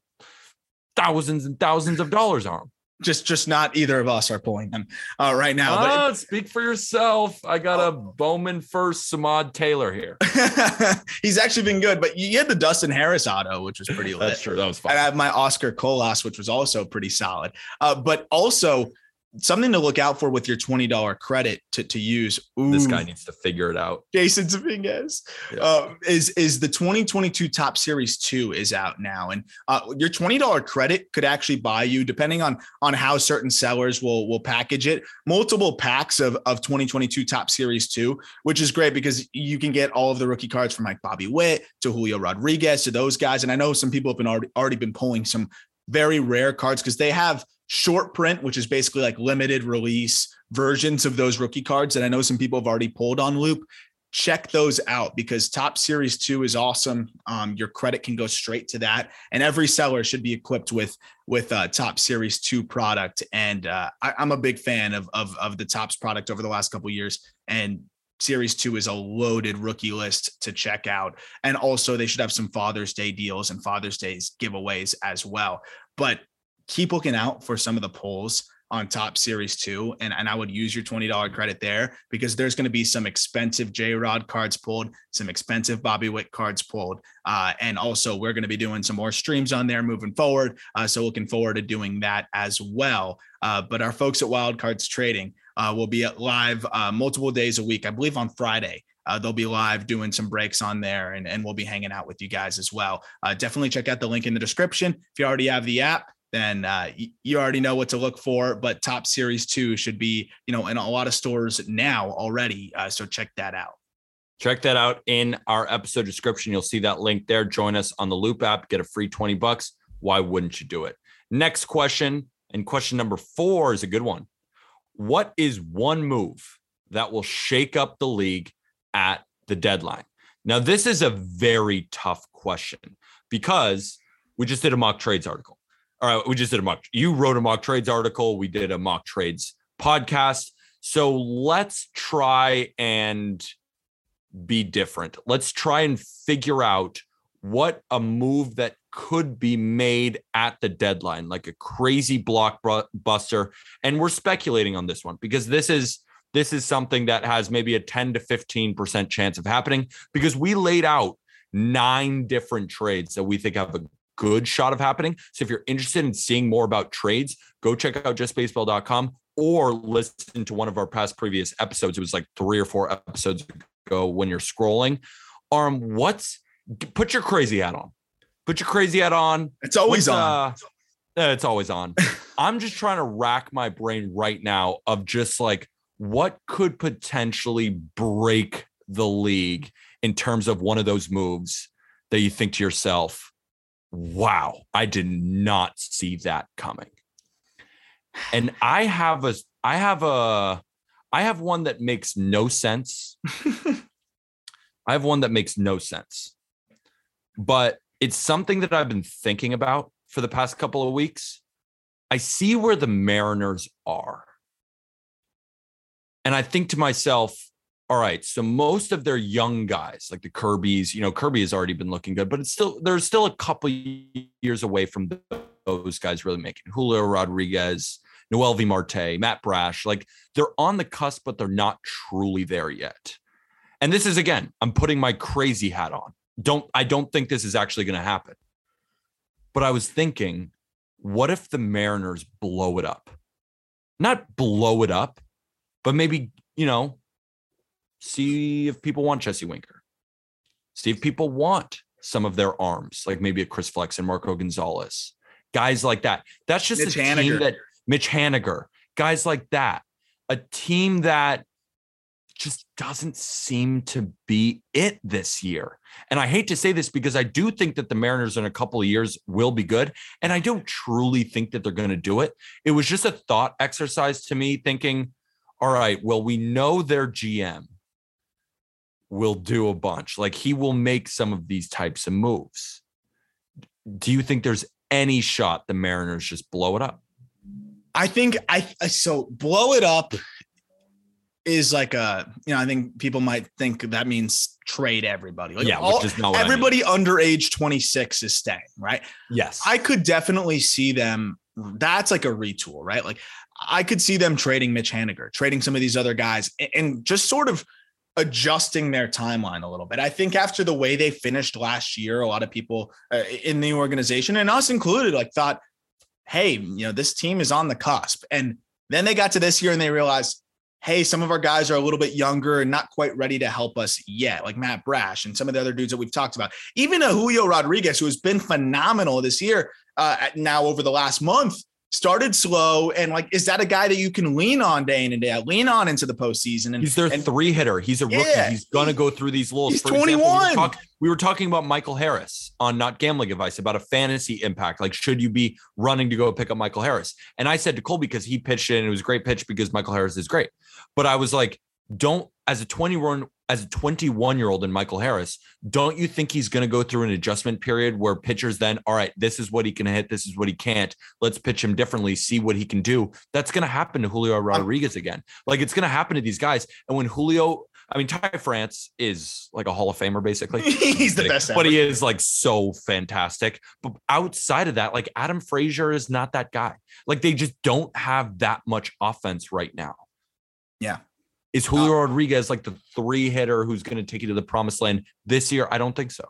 [SPEAKER 2] thousands and thousands of dollars on them.
[SPEAKER 3] just just not either of us are pulling them uh, right now. But
[SPEAKER 2] Ah, speak for yourself. I got a Bowman first Samad Taylor here. *laughs*
[SPEAKER 3] he's actually been good. But you had the Dustin Harris auto, which was pretty *laughs* lit.
[SPEAKER 2] That's true. That was
[SPEAKER 3] And I have my Oscar Colas, which was also pretty solid. Uh, but also something to look out for with your $20 credit to, to use.
[SPEAKER 2] This guy needs to figure it out.
[SPEAKER 3] Jasson Dominguez
[SPEAKER 2] Yeah.
[SPEAKER 3] uh, is is the 2022 Topps Series two is out now, and uh, your twenty dollar credit could actually buy you, depending on on how certain sellers will will package it, multiple packs of of 2022 Topps Series two, which is great because you can get all of the rookie cards from like Bobby Witt to Julio Rodriguez to those guys, and I know some people have been already already been pulling some very rare cards because they have short print, which is basically like limited release versions of those rookie cards that I know some people have already pulled on Loupe. Check those out because Topps Series 2 is awesome. Um, your credit can go straight to that. And every seller should be equipped with with uh, Topps Series 2 product. And uh, I, I'm a big fan of, of, of the Topps product over the last couple years. And Series 2 is a loaded rookie list to check out. And also, they should have some Father's Day deals and Father's Day's giveaways as well. But keep looking out for some of the polls on Topps series two. And, and I would use your $20 credit there because there's going to be some expensive J Rod cards pulled, some expensive Bobby Witt cards pulled. Uh, and also, we're going to be doing some more streams on there moving forward. Uh, so, looking forward to doing that as well. Uh, but our folks at Wild Cards Trading uh, will be live uh, multiple days a week, I believe on Friday. Uh, they'll be live doing some breaks on there and, and we'll be hanging out with you guys as well. Uh, definitely check out the link in the description. If you already have the app, then uh, you already know what to look for. But Topps Series 2 should be, you know, in a lot of stores now already. Uh, so check that out.
[SPEAKER 2] Check that out in our episode description. You'll see that link there. Join us on the Loupe app, get a free 20 bucks. Why wouldn't you do it? Next question, and question number four is a good one. What is one move that will shake up the league at the deadline? Now, this is a very tough question because we just did a mock trades article. All right, we just did a mock. You wrote a mock trades article. We did a mock trades podcast. So let's try and be different. Let's try and figure out what a move that could be made at the deadline, like a crazy blockbuster. And we're speculating on this one because this is this is something that has maybe a 10 to 15% chance of happening because we laid out nine different trades that we think have a good shot of happening. So if you're interested in seeing more about trades, go check out justbaseball.com or listen to one of our past previous episodes. It was like three or four episodes ago when you're scrolling. Um, what's put your crazy hat on? Put your crazy hat on.
[SPEAKER 3] It's always
[SPEAKER 2] What's,
[SPEAKER 3] on.
[SPEAKER 2] Uh, uh, it's always on. *laughs* I'm just trying to rack my brain right now of just like what could potentially break the league in terms of one of those moves that you think to yourself, wow, I did not see that coming. And I have a I have a I have one that makes no sense. *laughs* I have one that makes no sense. But it's something that I've been thinking about for the past couple of weeks. I see where the Mariners are. And I think to myself, all right, so most of their young guys, like the Kirby's, you know, Kirby has already been looking good, but it's still there's still a couple years away from those guys really making Julio Rodriguez, Noelvi Marte, Matt Brash. Like they're on the cusp, but they're not truly there yet. And this is again, I'm putting my crazy hat on. Don't I don't think this is actually going to happen. But I was thinking, what if the Mariners blow it up? Not blow it up, but maybe, you know, see if people want Jesse Winker. See if people want some of their arms, like maybe a Chris Flexen Marco Gonzalez, guys like that. That's just
[SPEAKER 3] Mitch
[SPEAKER 2] a
[SPEAKER 3] Haniger.
[SPEAKER 2] team that Mitch Haniger, guys like that, a team that just doesn't seem to be it this year. And I hate to say this because I do think that the Mariners in a couple of years will be good. And I don't truly think that they're going to do it. It was just a thought exercise to me, thinking, all right, well, we know their GM will do a bunch. Like he will make some of these types of moves. Do you think there's any shot the Mariners just blow it up?
[SPEAKER 3] I think I I- so blow it up is like a you know I think people might think that means trade everybody. Like
[SPEAKER 2] yeah,
[SPEAKER 3] all-
[SPEAKER 2] which is not what I mean.
[SPEAKER 3] everybody under age 26 is staying, right?
[SPEAKER 2] Yes.
[SPEAKER 3] I could definitely see them. That's like a retool, right? Like I could see them trading Mitch Haniger, trading some of these other guys, and just sort of adjusting their timeline a little bit. I think after the way they finished last year, a lot of people uh, in the organization and us included, like thought, "Hey, you know, this team is on the cusp." And then they got to this year and they realized, "Hey, some of our guys are a little bit younger and not quite ready to help us yet." Like Matt Brash and some of the other dudes that we've talked about. Even a Julio Rodriguez, who has been phenomenal this year, uh, now over the last month started slow and like is that a guy that you can lean on day in and day out lean on into the postseason and
[SPEAKER 2] He's their
[SPEAKER 3] and
[SPEAKER 2] three hitter. He's a rookie.
[SPEAKER 3] Yeah,
[SPEAKER 2] he's gonna go through these lulls.
[SPEAKER 3] he's
[SPEAKER 2] For example, we were
[SPEAKER 3] 21.
[SPEAKER 2] talk- we were talking about Michael Harris on Not Gambling Advice about a fantasy impact. Like, should you be running to go pick up Michael Harris? And I said to Cole because he pitched it and it was a great pitch because Michael Harris is great. But I was like, don't as a 21 as a 21 year old in Michael Harris, don't you think he's going to go through an adjustment period where pitchers then, all right, this is what he can hit, this is what he can't. Let's pitch him differently, see what he can do. That's going to happen to Julio Rodriguez again. Like it's going to happen to these guys. And when Julio, I mean, Ty France is like a Hall of Famer, basically. *laughs*
[SPEAKER 3] he's the best
[SPEAKER 2] but
[SPEAKER 3] ever.
[SPEAKER 2] he is like so fantastic. But outside of that, like Adam Frazier is not that guy. Like they just don't have that much offense right now.
[SPEAKER 3] Yeah.
[SPEAKER 2] Is Julio um, Rodriguez like the three hitter who's going to take you to the promised land this year? I don't think so.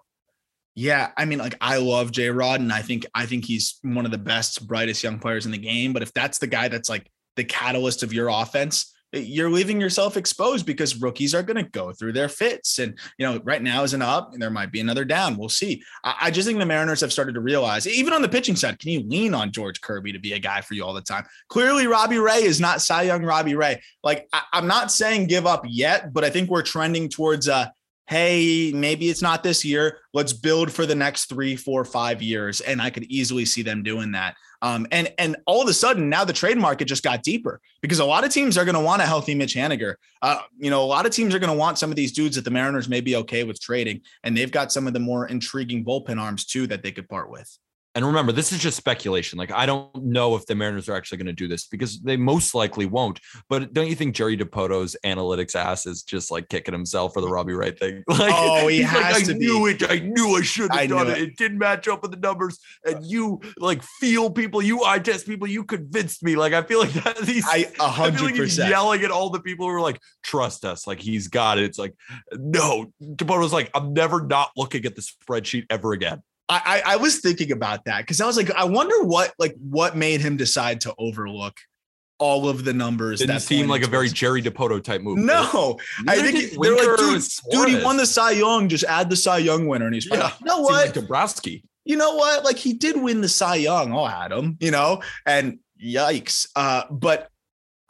[SPEAKER 3] yeah i mean like i love j rod and i think i think he's one of the best brightest young players in the game but if that's the guy that's like the catalyst of your offense you're leaving yourself exposed because rookies are going to go through their fits and you know right now is an up and there might be another down we'll see I, I just think the mariners have started to realize even on the pitching side can you lean on george kirby to be a guy for you all the time clearly robbie ray is not cy young robbie ray like I, i'm not saying give up yet but i think we're trending towards uh hey, maybe it's not this year. Let's build for the next three, four, five years. And I could easily see them doing that. Um, and and all of a sudden now the trade market just got deeper because a lot of teams are going to want a healthy Mitch Haniger. Uh, you know, a lot of teams are going to want some of these dudes that the Mariners may be okay with trading, and they've got some of the more intriguing bullpen arms too that they could part with.
[SPEAKER 2] And remember, this is just speculation. Like, I don't know if the Mariners are actually going to do this because they most likely won't. But don't you think Jerry Dipoto's analytics ass is just like kicking himself for the Robbie Ray thing? *laughs* Like,
[SPEAKER 3] Oh, he
[SPEAKER 2] he's like,
[SPEAKER 3] has
[SPEAKER 2] I
[SPEAKER 3] to be.
[SPEAKER 2] knew it. I knew I should have done it.
[SPEAKER 3] it.
[SPEAKER 2] it. didn't match up with the numbers. And you like feel people, you eye test people, you convinced me. Like, I feel like that. *laughs* These,
[SPEAKER 3] I a
[SPEAKER 2] I feel
[SPEAKER 3] hundred
[SPEAKER 2] like he's
[SPEAKER 3] percent.
[SPEAKER 2] yelling at all the people who are like, trust us. Like, he's got it. It's like, no. Dipoto's like, I'm never not looking at the spreadsheet ever again.
[SPEAKER 3] I, I I was thinking about that because I was like, I wonder what like what made him decide to overlook all of the numbers.
[SPEAKER 2] Didn't
[SPEAKER 3] that
[SPEAKER 2] seem like a very Jerry Dipoto type move.
[SPEAKER 3] No, I think they're like, dude, dude, he won the Cy Young. Just add the Cy Young winner, and he's
[SPEAKER 2] Yeah,
[SPEAKER 3] yeah. You know what?
[SPEAKER 2] like Dombrowski.
[SPEAKER 3] you know what? Like he did win the Cy Young. I'll add him. You know, and yikes. Uh, but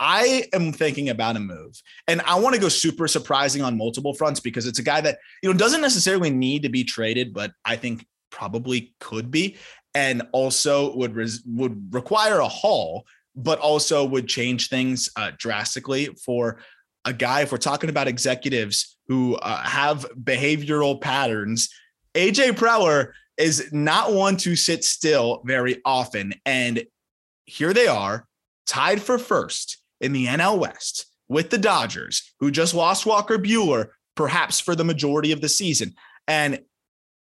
[SPEAKER 3] I am thinking about a move, and I want to go super surprising on multiple fronts because it's a guy that you know doesn't necessarily need to be traded, but I think probably could be, and also would res- would require a haul, but also would change things uh, drastically for a guy. If we're talking about executives who uh, have behavioral patterns, AJ Preller is not one to sit still very often, and here they are tied for first in the NL West with the Dodgers, who just lost Walker Buehler, perhaps for the majority of the season. And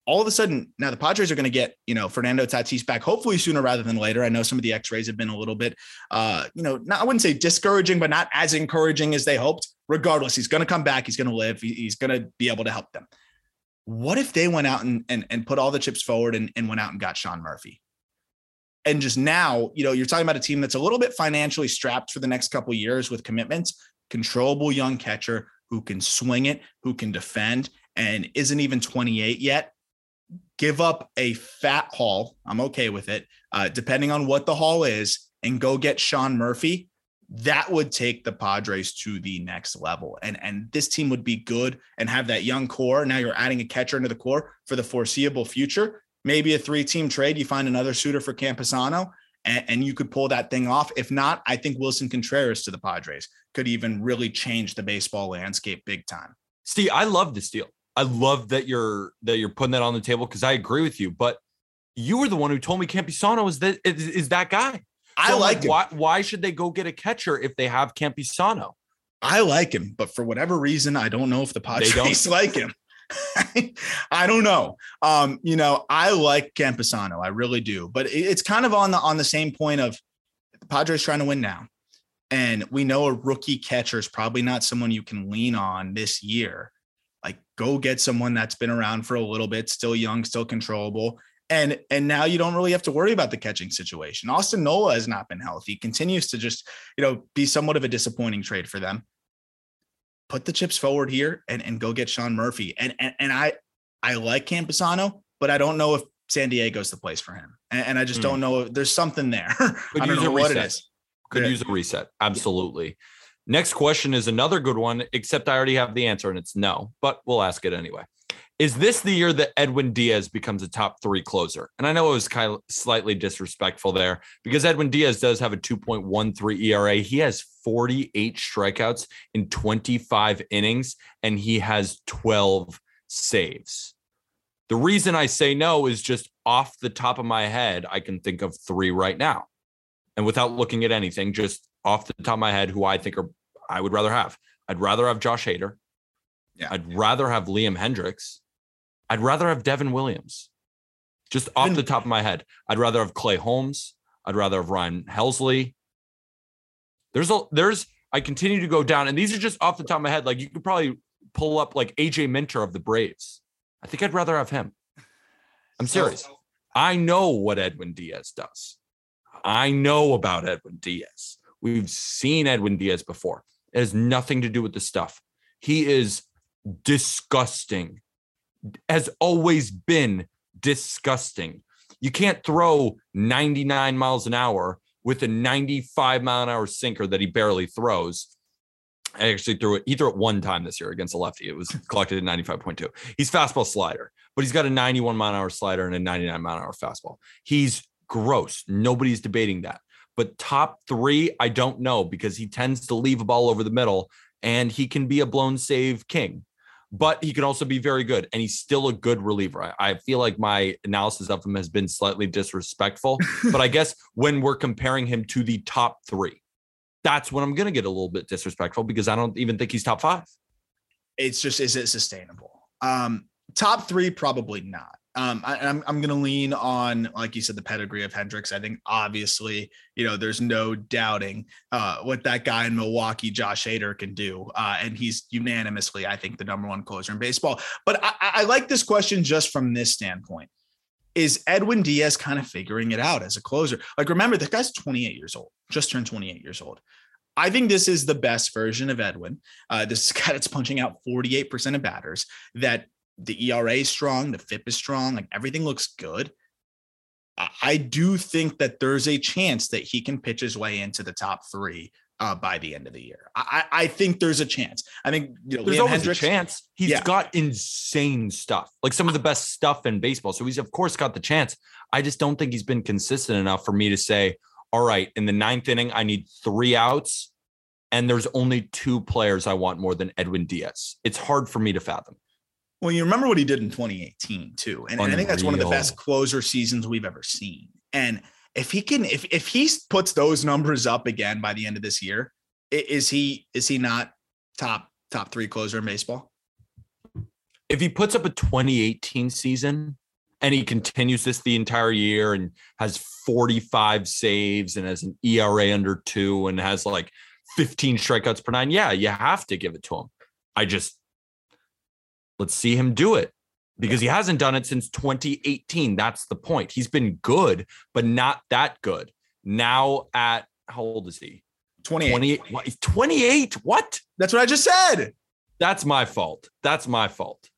[SPEAKER 3] all of a sudden, now the Padres are going to get, you know, Fernando Tatis back, hopefully sooner rather than later. I know some of the X-rays have been a little bit, uh, you know, not, I wouldn't say discouraging, but not as encouraging as they hoped. Regardless, he's going to come back. He's going to live. He's going to be able to help them. What if they went out and and, and put all the chips forward and, and went out and got Sean Murphy? and just now, you know, you're talking about a team that's a little bit financially strapped for the next couple years with commitments, controllable young catcher who can swing it, who can defend, and isn't even 28 yet. Give up a fat haul. I'm okay with it, uh, depending on what the haul is, and go get Sean Murphy. That would take the Padres to the next level. And, and this team would be good and have that young core. Now you're adding a catcher into the core for the foreseeable future maybe a three team trade, you find another suitor for Campusano and, and, you could pull that thing off. If not, I think Willson Contreras to the Padres could even really change the baseball landscape big time.
[SPEAKER 2] Steve, I love this deal. I love that you're that you're putting that on the table because I agree with you. But you were the one who told me Campusano is that is, is that guy. So
[SPEAKER 3] I like,
[SPEAKER 2] like why why should they go get a catcher if they have Campusano?
[SPEAKER 3] I like him, but for whatever reason, I don't know if the Padres *laughs* like him. *laughs* I don't know. Um, you know, I like Campusano, I really do, but it's kind of on the on the same point of the Padres trying to win now. And we know a rookie catcher is probably not someone you can lean on this year. Go get someone that's been around for a little bit, still young, still controllable. And and now you don't really have to worry about the catching situation. Austin Nola has not been healthy, continues to just, you know, be somewhat of a disappointing trade for them put the chips forward here and, and go get Sean Murphy. And, and and I I like Campusano, but I don't know if San Diego's the place for him. And, and I just mm. don't know. There's something there. *laughs*
[SPEAKER 2] Could
[SPEAKER 3] I
[SPEAKER 2] don't know
[SPEAKER 3] what it is.
[SPEAKER 2] Could yeah. use a reset. Absolutely. Next question is another good one, except I already have the answer and it's no, but we'll ask it anyway. Is this the year that Edwin Diaz becomes a top three closer? And I know it was kind of slightly disrespectful there because Edwin Diaz does have a 2.13 ERA. He has 48 strikeouts in 25 innings and he has 12 saves. The reason I say no is just off the top of my head, I can think of three right now. And without looking at anything, just off the top of my head, who I think are I would rather have. I'd rather have Josh Hader. Yeah. I'd rather have Liam Hendriks. I'd rather have Devin Williams. Just off the top of my head, I'd rather have Clay Holmes. I'd rather have Ryan Helsley. There's a there's I continue to go down, and these are just off the top of my head. Like you could probably pull up like AJ Minter of the Braves. I think I'd rather have him. I'm serious. I know what Edwin Diaz does. I know about Edwin Diaz. We've seen Edwin Diaz before. It has nothing to do with the stuff. He is disgusting has always been disgusting. You can't throw 99 miles an hour with a 95 mile an hour sinker that he barely throws. I actually threw it. He threw it one time this year against a lefty. It was collected at 95.2. He's fastball slider, but he's got a 91 mile an hour slider and a 99 mile an hour fastball. He's gross. Nobody's debating that. But top three, I don't know because he tends to leave a ball over the middle and he can be a blown save king but he can also be very good and he's still a good reliever. I, I feel like my analysis of him has been slightly disrespectful, *laughs* but I guess when we're comparing him to the top three, that's when I'm going to get a little bit disrespectful because I don't even think he's top five.
[SPEAKER 3] It's just, is it sustainable? Um, top three, probably not. Um, I, am I'm, I'm going to lean on, like you said, the pedigree of Hendriks. I think obviously, you know, there's no doubting uh, what that guy in Milwaukee, Josh Hader, can do, uh, and he's unanimously, I think, the number one closer in baseball. But I, I like this question just from this standpoint: Is Edwin Diaz kind of figuring it out as a closer? Like, remember, the guy's 28 years old, just turned 28 years old. I think this is the best version of Edwin. Uh, this *laughs* guy that's punching out 48% of batters that the ERA is strong, the FIP is strong, like everything looks good. I do think that there's a chance that he can pitch his way into the top three uh, by the end of the year. I, I think there's a chance. I think you know,
[SPEAKER 2] There's
[SPEAKER 3] Liam
[SPEAKER 2] always
[SPEAKER 3] Hendriks,
[SPEAKER 2] a chance. He's
[SPEAKER 3] Yeah.
[SPEAKER 2] got insane stuff, like some of the best stuff in baseball. So he's of course got the chance. I just don't think he's been consistent enough for me to say, all right, in the ninth inning, I need three outs, and there's only two players I want more than Edwin Diaz. It's hard for me to fathom.
[SPEAKER 3] Well, you remember what he did in 2018 too, and, and I think that's one of the best closer seasons we've ever seen. And if he can, if if he puts those numbers up again by the end of this year, is he is he not top top three closer in baseball?
[SPEAKER 2] if he puts up a 2018 season and he continues this the entire year and has 45 saves and has an ERA under two and has like 15 strikeouts per nine, yeah, you have to give it to him. I just let's see him do it because he hasn't done it since 2018. That's the point. He's been good, but not that good. Now at how old is he?
[SPEAKER 3] 28.
[SPEAKER 2] 28. What? 28. What?
[SPEAKER 3] That's what I just said.
[SPEAKER 2] That's my fault. That's my fault.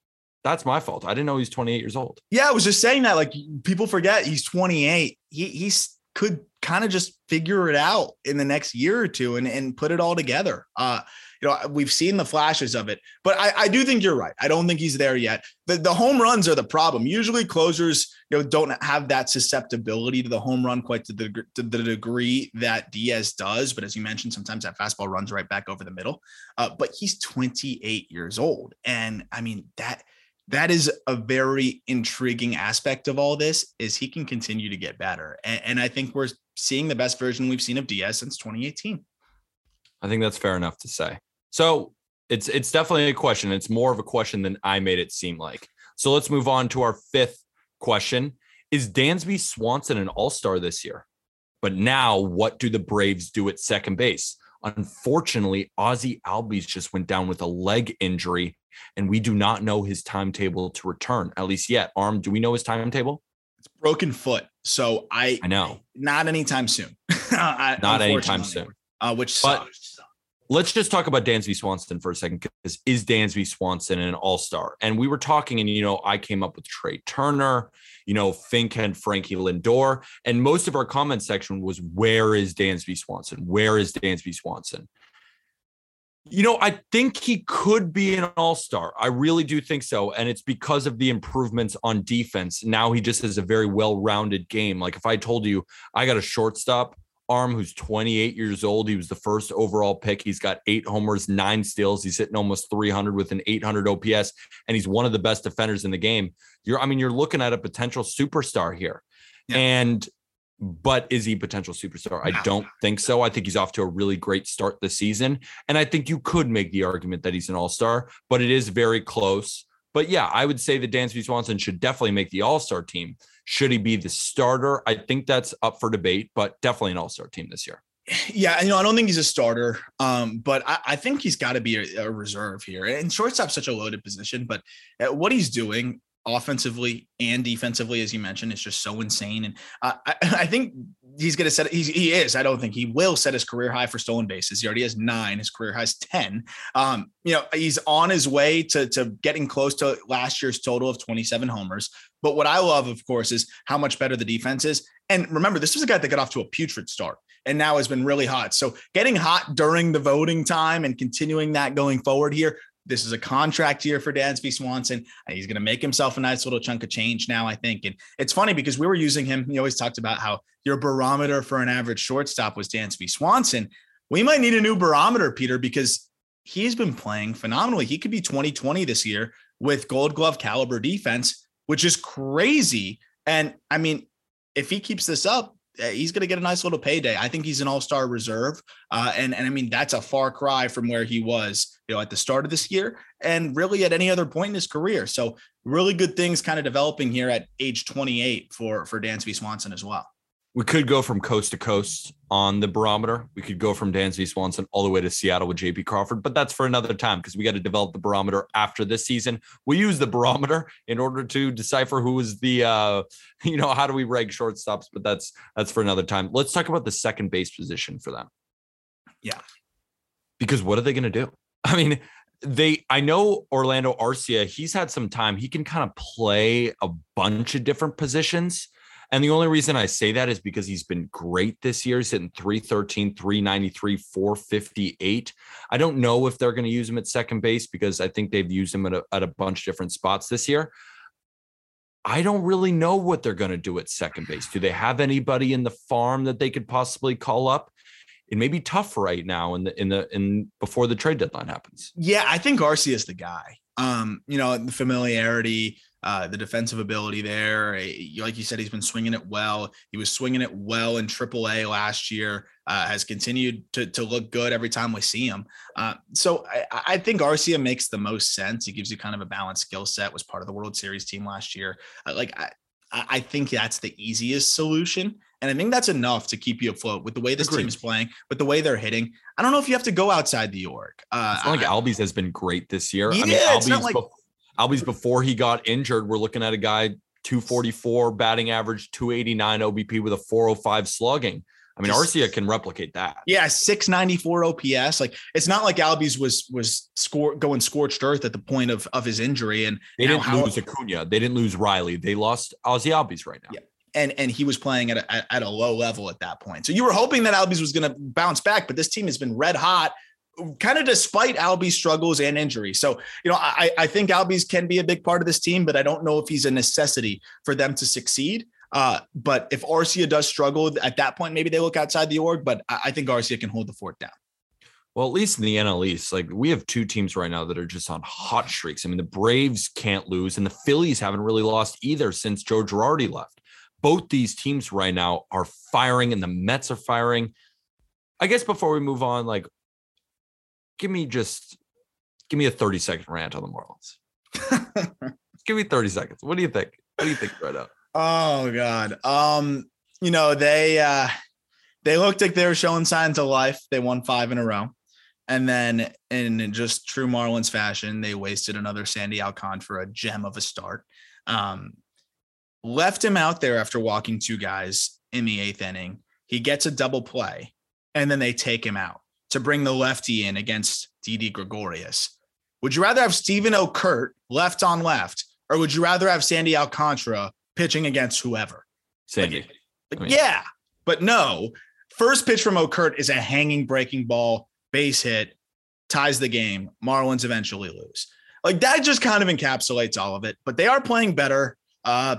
[SPEAKER 2] That's my fault. I didn't know he's 28 years old.
[SPEAKER 3] Yeah, I was just saying that. Like people forget he's 28. He he's could kind of just figure it out in the next year or two and, and put it all together. Uh, you know, we've seen the flashes of it, but I, I do think you're right. I don't think he's there yet. The the home runs are the problem. Usually closers, you know, don't have that susceptibility to the home run quite to the, to the degree that Diaz does. But as you mentioned, sometimes that fastball runs right back over the middle. Uh, but he's 28 years old. And I mean, that that is a very intriguing aspect of all this is he can continue to get better and, and i think we're seeing the best version we've seen of diaz since 2018
[SPEAKER 2] I think that's fair enough to say. So it's it's definitely a question. It's more of a question than I made it seem like. So let's move on to our fifth question. Is Dansby Swanson an all-star this year? But now what do the Braves do at second base? Unfortunately, Ozzy Albies just went down with a leg injury, and we do not know his timetable to return, at least yet. Arm, do we know his timetable?
[SPEAKER 3] it's broken foot so i
[SPEAKER 2] I know.
[SPEAKER 3] not anytime soon *laughs* I-
[SPEAKER 2] Not anytime soon.
[SPEAKER 3] uh, which
[SPEAKER 2] But-
[SPEAKER 3] sucks.
[SPEAKER 2] Let's just talk about Dansby Swanson for a second because is Dansby Swanson an all-star? And we were talking, and you know, I came up with Trea Turner, you know, Fink and Frankie Lindor, and most of our comment section was where is Dansby Swanson? Where is Dansby Swanson? You know, I think he could be an all-star. I really do think so. And it's because of the improvements on defense. Now he just has a very well-rounded game. Like if I told you I got a shortstop arm who's 28 years old. He was the first overall pick. He's got eight homers, nine steals. He's hitting almost 300 with an 800 OPS, and he's one of the best defenders in the game. You're, I mean, you're looking at a potential superstar here.
[SPEAKER 3] Yeah.
[SPEAKER 2] And, but is he a potential superstar? I don't think so. I think he's off to a really great start this season. And I think you could make the argument that he's an all star, but it is very close. But yeah, I would say that Dansby Swanson should definitely make the all star team. Should he be the starter? I think that's up for debate, but definitely an all star team this year.
[SPEAKER 3] Yeah, you know, I don't think he's a starter, um, but I, I think he's got to be a, a reserve here. And shortstop's such a loaded position, but uh, what he's doing offensively and defensively, as you mentioned, is just so insane. And uh, I, *laughs* I think he's going to set. He is. I don't think he will set his career high for stolen bases. He already has nine. His career high is ten. Um, you know, he's on his way to to getting close to last year's total of twenty seven homers. But what I love, of course, is how much better the defense is. And remember, this was a guy that got off to a putrid start and now has been really hot. So getting hot during the voting time and continuing that going forward here. This is a contract year for Dansby Swanson. He's going to make himself a nice little chunk of change now, I think. And it's funny because we were using him. He always talked about how your barometer for an average shortstop was Dansby Swanson. We might need a new barometer, Peter, because he's been playing phenomenally. He could be 2020 this year with gold glove caliber defense, which is crazy. And I mean, if he keeps this up, uh, he's going to get a nice little payday. I think he's an all-star reserve, uh, and and I mean that's a far cry from where he was, you know, at the start of this year, and really at any other point in his career. So really good things kind of developing here at age 28 for for Dansby Swanson as well.
[SPEAKER 2] We could go from coast to coast on the barometer. We could go from Dansby Swanson all the way to Seattle with JP Crawford, but that's for another time because we got to develop the barometer after this season. We use the barometer in order to decipher who is the, uh, *laughs* you know, how do we rank shortstops? But that's that's for another time. Let's talk about the second base position for them.
[SPEAKER 3] Yeah.
[SPEAKER 2] because what are they going to do? *laughs* I mean, they I know Orlando Arcia, he's had some time. He can kind of play a bunch of different positions. And the only reason I say that is because he's been great this year. He's hitting 313, 393, 458. I don't know if they're going to use him at second base because I think they've used him at a, at a bunch of different spots this year. I don't really know what they're going to do at second base. Do they have anybody in the farm that they could possibly call up? It may be tough right now in the in the in before the trade deadline happens.
[SPEAKER 3] Yeah, I think Arcia is the guy. Um, you know, the familiarity, uh, the defensive ability there. Eh, like you said, he's been swinging it well. He was swinging it well in AAA last year. Uh, has continued to, to look good every time we see him. Uh, so I, I, think Arcia makes the most sense. He gives you kind of a balanced skill set. Was part of the World Series team last year. Uh, like I, I think that's the easiest solution. And I think that's enough to keep you afloat with the way this Agreed. team is playing, with the way they're hitting. I don't know if you have to go outside the org.
[SPEAKER 2] Uh, it's not like Albies has been great this year. Yeah, I mean, Albies, like, Albies before he got injured, we're looking at a guy 244 batting average, 289 OBP with a 405 slugging. I mean, Arcia can replicate that.
[SPEAKER 3] Yeah, 694 OPS. Like it's not like Albies was was score going scorched earth at the point of of his injury. And
[SPEAKER 2] they didn't how, lose Acuna. They didn't lose Riley. They lost Ozzy Albies right now.
[SPEAKER 3] Yeah. And and he was playing at a, at a low level at that point. So you were hoping that Albies was going to bounce back, but this team has been red hot kind of despite Albies struggles and injury. So, you know, I, I think Albies can be a big part of this team, but I don't know if he's a necessity for them to succeed. Uh, but if Arcia does struggle at that point, maybe they look outside the org, but I, I think Arcia can hold the fort down.
[SPEAKER 2] Well, at least in the NL East, like we have two teams right now that are just on hot streaks. I mean, the Braves can't lose, and the Phillies haven't really lost either since Joe Girardi left. Both these teams right now are firing, and the Mets are firing. I guess before we move on, like give me just give me a 30 second rant on the Marlins. *laughs* give me 30 seconds. What do you think? What do you think right now?
[SPEAKER 3] Oh God. Um, you know, they uh they looked like they were showing signs of life. They won five in a row. And then in just true Marlins fashion, they wasted another Sandy Alcantara, a gem of a start. Um, left him out there after walking two guys in the eighth inning. He gets a double play, and then they take him out to bring the lefty in against Didi Gregorius. Would you rather have Steven Okert left on left, or would you rather have Sandy Alcantara pitching against whoever?
[SPEAKER 2] Sandy.
[SPEAKER 3] Like, like, yeah, but no. First pitch from Okert is a hanging breaking ball, base hit, ties the game. Marlins eventually lose. Like that just kind of encapsulates all of it. But they are playing better. Uh,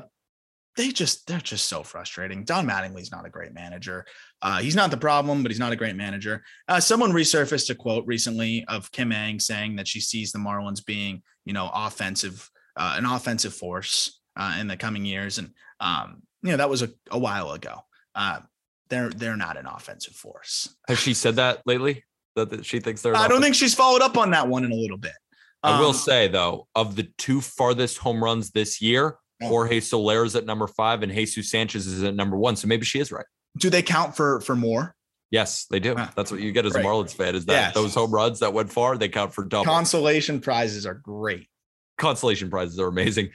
[SPEAKER 3] they just they're just so frustrating. Don Mattingly's not a great manager. Uh, he's not the problem, but he's not a great manager. Uh, someone resurfaced a quote recently of Kim Ng saying that she sees the Marlins being, you know, offensive, uh, an offensive force uh, in the coming years, and um, you know that was a, a while ago. Uh, they're they're not an offensive force.
[SPEAKER 2] Has she said that lately? That, that she thinks they're.
[SPEAKER 3] I don't think she's followed up on that one in a little bit.
[SPEAKER 2] I will um, say though, of the two farthest home runs this year, Jorge Soler is at number five and Jesus Sanchez is at number one. So maybe she is right.
[SPEAKER 3] Do they count for for more?
[SPEAKER 2] Yes, they do. That's what you get as a Marlins fan. Is that yes. those home runs that went far? They count for double.
[SPEAKER 3] Consolation prizes are great.
[SPEAKER 2] Consolation prizes are amazing.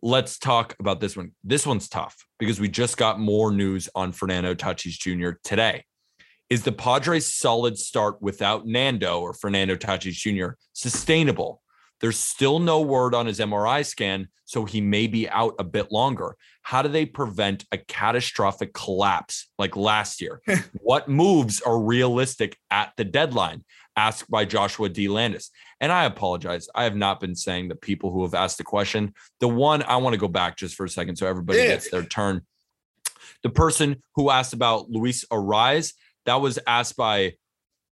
[SPEAKER 2] Let's talk about this one. This one's tough because we just got more news on Fernando Tatis Jr. today. Is the Padres' solid start without Nando or Fernando Tatis Jr. sustainable? There's still no word on his MRI scan, so he may be out a bit longer. How do they prevent a catastrophic collapse like last year? *laughs* what moves are realistic at the deadline? Asked by Joshua D. Landis. And I apologize. I have not been saying the people who have asked the question. The one I want to go back just for a second so everybody yeah. gets their turn. The person who asked about Luis Arraez, that was asked by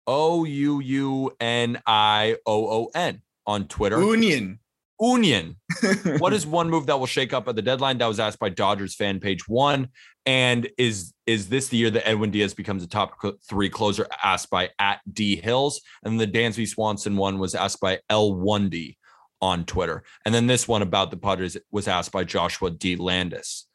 [SPEAKER 2] O U U N I O O N on Twitter.
[SPEAKER 3] Union.
[SPEAKER 2] Union. *laughs* what is one move that will shake up at the deadline? That was asked by Dodgers fan page one. And is is this the year that Edwin Diaz becomes a top three closer? Asked by at D Hills. And the Dansby Swanson one was asked by L1D on Twitter. And then this one about the Padres was asked by Joshua D. Landis.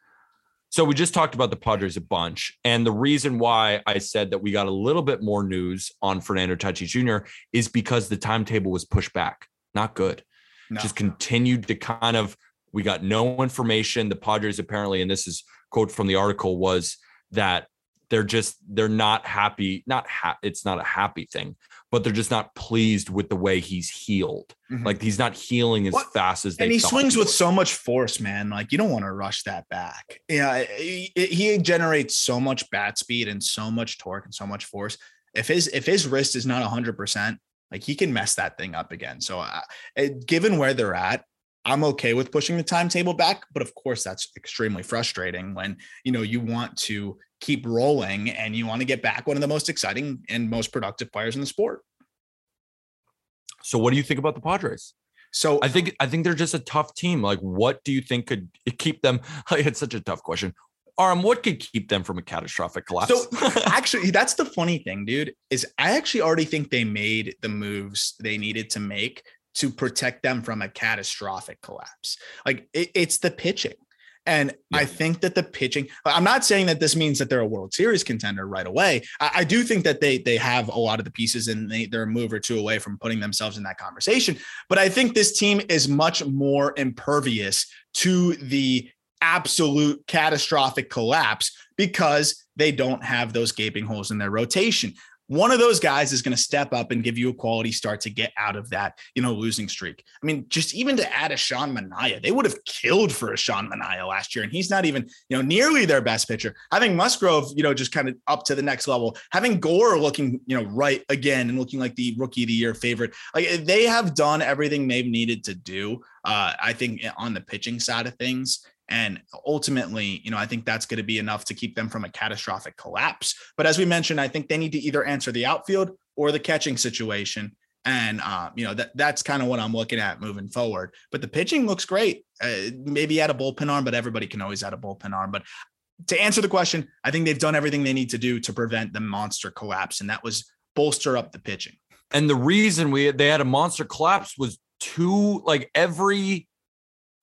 [SPEAKER 2] So we just talked about the Padres a bunch. And the reason why I said that we got a little bit more news on Fernando Tatis Jr. is because the timetable was pushed back not good. No. Just continued to kind of, we got no information. The Padres apparently, and this is quote from the article, was that they're just they're not happy. Not ha- it's not a happy thing, but they're just not pleased with the way he's healed.
[SPEAKER 3] Mhm.
[SPEAKER 2] Like he's not healing as
[SPEAKER 3] What-
[SPEAKER 2] fast as they
[SPEAKER 3] and he swings with so much force, man. Like you don't want to rush that back. Yeah, he, he generates so much bat speed and so much torque and so much force. If his if his wrist is not hundred percent, like he can mess that thing up again. So, uh, given where they're at, I'm okay with pushing the timetable back. But of course, that's extremely frustrating when you know you want to keep rolling and you want to get back one of the most exciting and most productive players in the sport.
[SPEAKER 2] So what do you think about the Padres?
[SPEAKER 3] So
[SPEAKER 2] I think I think they're just a tough team. Like, what do you think could keep them? Like, *laughs* it's such a tough question. Aram, what could keep them from a catastrophic collapse?
[SPEAKER 3] So *laughs* actually, that's the funny thing, dude, is I actually already think they made the moves they needed to make to protect them from a catastrophic collapse. Like it- it's the pitching. And I think that the pitching, I'm not saying that this means that they're a World Series contender right away. I, I do think that they they have a lot of the pieces and they, they're a move or two away from putting themselves in that conversation. But I think this team is much more impervious to the absolute catastrophic collapse because they don't have those gaping holes in their rotation. One of those guys is going to step up and give you a quality start to get out of that, you know, losing streak. I mean, just even to add a Sean Manaea, they would have killed for a Sean Manaea last year, and he's not even, you know, nearly their best pitcher. Having Musgrove, you know, just kind of up to the next level. Having Gore looking, you know, right again and looking like the rookie of the year favorite. Like they have done everything they've needed to do. Uh, I think on the pitching side of things. And ultimately, you know, I think that's going to be enough to keep them from a catastrophic collapse. But as we mentioned, I think they need to either answer the outfield or the catching situation. And uh, you know that that's kind of what I'm looking at moving forward. But the pitching looks great. Uh, maybe add a bullpen arm, but everybody can always add a bullpen arm. But to answer the question, I think they've done everything they need to do to prevent the monster collapse, and that was bolster up the pitching.
[SPEAKER 2] and the reason we they had a monster collapse was two like every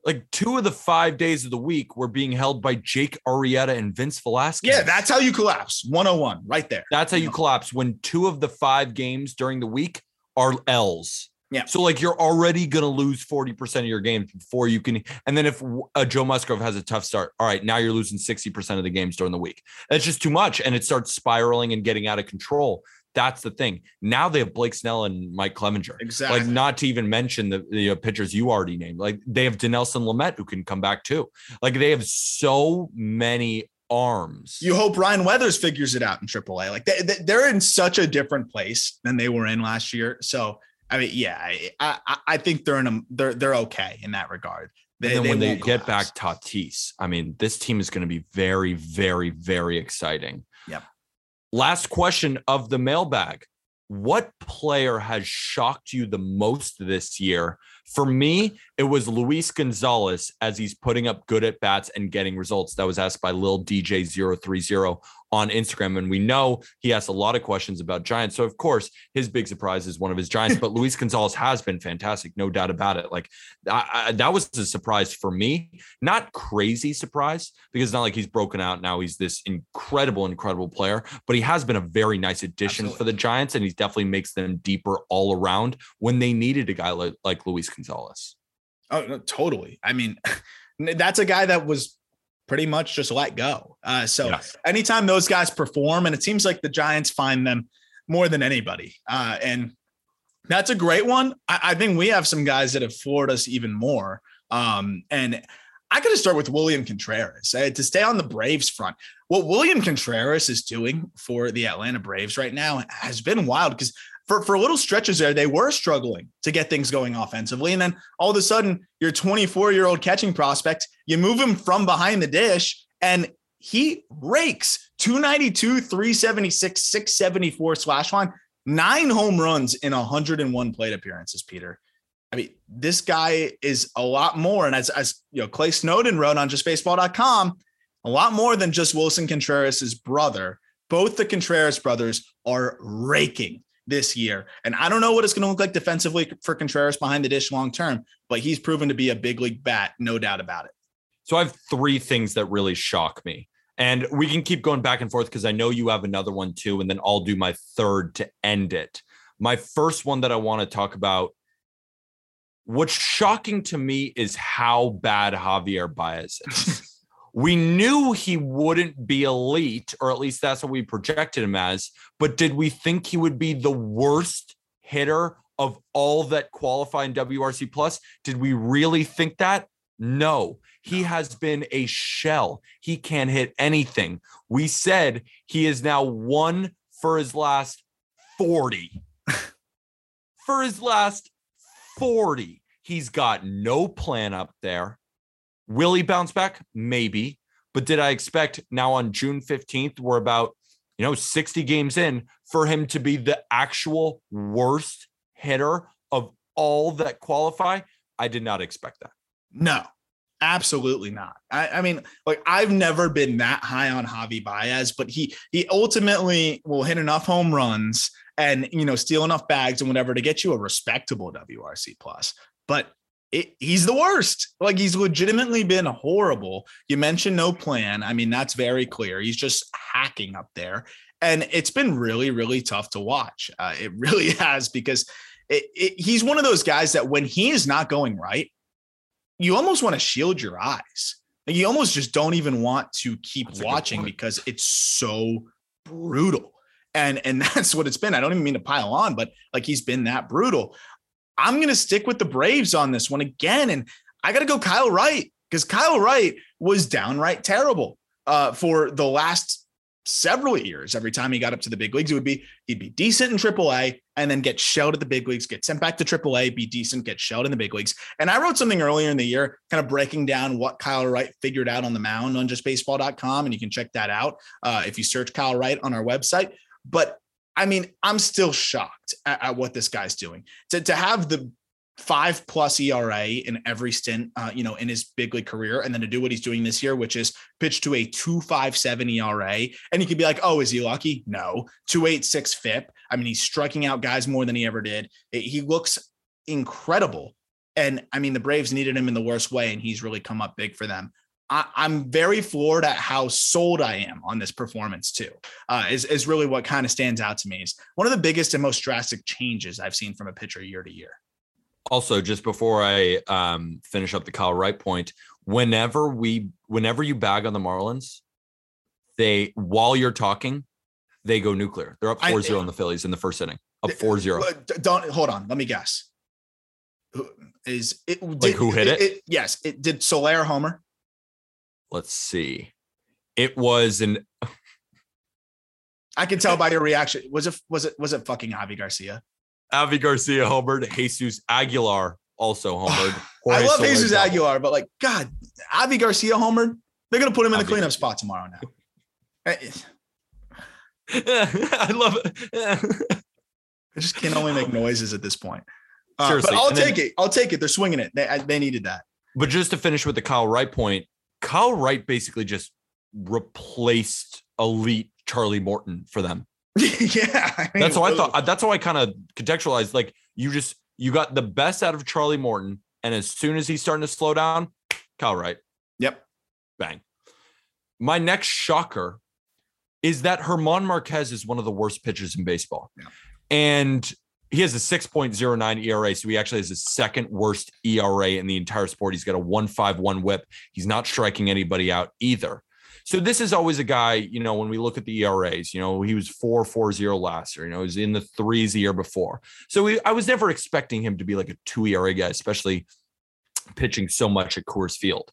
[SPEAKER 2] like two of the five days of the week were being held by Jake Arrieta and Vince Velasquez.
[SPEAKER 3] Yeah, that's how you collapse. 101 right there.
[SPEAKER 2] That's how you collapse when two of the five games during the week are L's.
[SPEAKER 3] Yeah.
[SPEAKER 2] So like you're already gonna lose 40% of your games before you can. And then if uh, Joe Musgrove has a tough start, all right, now you're losing 60% of the games during the week. That's just too much. And it starts spiraling and getting out of control. That's the thing. Now they have Blake Snell and Mike Clevinger.
[SPEAKER 3] Exactly.
[SPEAKER 2] Like not to even mention the, the pitchers you already named. Like they have Dinelson Lamet who can come back too. Like they have so many arms.
[SPEAKER 3] you hope Ryan Weathers figures it out in AAA. Like they, they- they're in such a different place than they were in last year. So I mean, yeah, I I, I think they're in a they're they're okay in that regard.
[SPEAKER 2] and then when they get
[SPEAKER 3] collapse.
[SPEAKER 2] back Tatis, I mean, this team is going to be very, very, very exciting.
[SPEAKER 3] Yep.
[SPEAKER 2] Last question of the mailbag. What player has shocked you the most this year? For me, it was Luis Gonzalez as he's putting up good at bats and getting results. That was asked by Lil DJ030 on Instagram. And we know he asked a lot of questions about Giants. So, of course, his big surprise is one of his Giants, but Luis *laughs* Gonzalez has been fantastic, no doubt about it. Like, I, I, that was a surprise for me. Not crazy surprise because it's not like he's broken out now. He's this incredible, incredible player, but he has been a very nice addition for the Giants, and he definitely makes them deeper all around when they needed a guy like, like Luis Gonzalez.
[SPEAKER 3] Oh, no, totally. I mean, *laughs* that's a guy that was pretty much just let go. Uh, so anytime those guys perform, and it seems like the Giants find them more than anybody. Uh, and that's a great one. I, I think we have some guys that have floored us even more. Um, and I got to start with William Contreras uh, to stay on the Braves front. What William Contreras is doing for the Atlanta Braves right now has been wild because for, for little stretches there, they were struggling to get things going offensively. And then all of a sudden, your 24 year old catching prospect, you move him from behind the dish and he rakes 292, 376, 674 slash line, nine home runs in 101 plate appearances, Peter. I mean, this guy is a lot more. And as, as you know, Clay Snowden wrote on justbaseball.com, a lot more than just Willson Contreras' brother. Both the Contreras brothers are raking this year. And I don't know what it's going to look like defensively for Contreras behind the dish long term, but he's proven to be a big league bat, no doubt about it.
[SPEAKER 2] So I have three things that really shock me. And we can keep going back and forth because I know you have another one too. And then I'll do my third to end it. My first one that I want to talk about. What's shocking to me is how bad Javier Baez is. *laughs* we knew he wouldn't be elite, or at least that's what we projected him as. But did we think he would be the worst hitter of all that qualify in WRC plus? Did we really think that? No, he has been a shell. He can't hit anything. We said he is now one for his last 40. *laughs* for his last 40. He's got no plan up there. Will he bounce back? Maybe. But did I expect now on June 15th, we're about, you know, 60 games in for him to be the actual worst hitter of all that qualify? I did not expect that.
[SPEAKER 3] No, absolutely not. I, I, mean, like I've never been that high on Javi Baez, but he he ultimately will hit enough home runs and you know steal enough bags and whatever to get you a respectable WRC plus. But it, he's the worst. Like he's legitimately been horrible. You mentioned no plan. I mean, that's very clear. He's just hacking up there. And it's been really, really tough to watch. Uh, it *laughs* really has because it, it, he's one of those guys that when he is not going right, you almost want to shield your eyes. Like you almost just don't even want to keep that's watching because it's so brutal. And and *laughs* that's what it's been. I don't even mean to pile on, but like he's been that brutal. I'm going to stick with the Braves on this one again. And I got to go Kyle Wright because Kyle Wright was downright terrible uh, for the last several years. Every time he got up to the big leagues, it would be he'd be decent in AAA and then get shelled at the big leagues, get sent back to AAA, be decent, get shelled in the big leagues. And I wrote something earlier in the year, kind of breaking down what Kyle Wright figured out on the mound on justbaseball.com. And you can check that out uh, if you search Kyle Wright on our website. But I mean, I'm still shocked at, at, what this guy's doing. To, to have the five plus ERA in every stint, uh, you know, in his big league career, and then to do what he's doing this year, which is pitch to a two five seven ERA, and you could be like, oh, is he lucky? No, two eight six FIP. I mean, he's striking out guys more than he ever did. He looks incredible, and I mean, the Braves needed him in the worst way, and he's really come up big for them. I, am very floored at how sold I am on this performance too. Uh, is is really what kind of stands out to me. Is one of the biggest and most drastic changes I've seen from a pitcher year to year.
[SPEAKER 2] Also, just before I um, finish up the Kyle Wright point, whenever we, whenever you bag on the Marlins, they while you're talking, they go nuclear. They're up 4-0 on the Phillies in the first inning. Up 4-0.
[SPEAKER 3] Don't hold on. Let me guess. Is it
[SPEAKER 2] did, like who hit it, it? it?
[SPEAKER 3] Yes, it did. Soler Homer
[SPEAKER 2] let's see. It was an.
[SPEAKER 3] I can tell by your reaction. Was it was it was it fucking Avi Garcia?
[SPEAKER 2] Avi Garcia homered. Jesus Aguilar also homered.
[SPEAKER 3] I love Soler Jesus Aguilar, but like God, Avi Garcia homered. They're gonna put him in Avi the cleanup Garcia. spot tomorrow now. *laughs*
[SPEAKER 2] I love it.
[SPEAKER 3] I just can only make noises at this point. Uh, but I'll take then, it. I'll take it. They're swinging it. They, they needed that.
[SPEAKER 2] But just to finish with the Kyle Wright point, Kyle Wright basically just replaced elite Charlie Morton for them. *laughs*
[SPEAKER 3] yeah, I
[SPEAKER 2] mean, that's how I thought. That's how I kind of contextualized. Like you just you got the best out of Charlie Morton, and as soon as he's starting to slow down, Kyle Wright.
[SPEAKER 3] Yep,
[SPEAKER 2] bang. My next shocker is that German Marquez is one of the worst pitchers in baseball, yeah. and he has a 6.09 ERA. So he actually has the second worst ERA in the entire sport. He's got a 151 whip. He's not striking anybody out either. So this is always a guy, you know, when we look at the ERAs, you know, he was 4.40 last year, you know, he was in the threes the year before. So we, I was never expecting him to be like a two ERA guy, especially pitching so much at Coors Field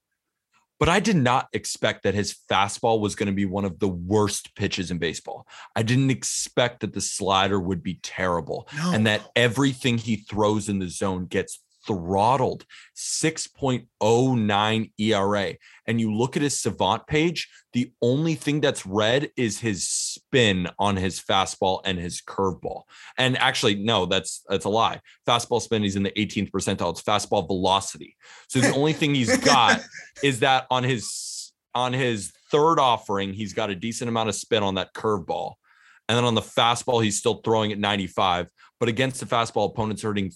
[SPEAKER 2] but I did not expect that his fastball was going to be one of the worst pitches in baseball. I didn't expect that the slider would be terrible no. and that everything he throws in the zone gets throttled 6.09 ERA. And you look at his savant page, the only thing that's red is his spin on his fastball and his curveball. And actually, no, that's that's a lie. Fastball spin, he's in the 18th percentile. It's fastball velocity. So the only thing he's got *laughs* is that on his on his third offering, he's got a decent amount of spin on that curveball. And then on the fastball, he's still throwing at 95. But against the fastball, opponents are hitting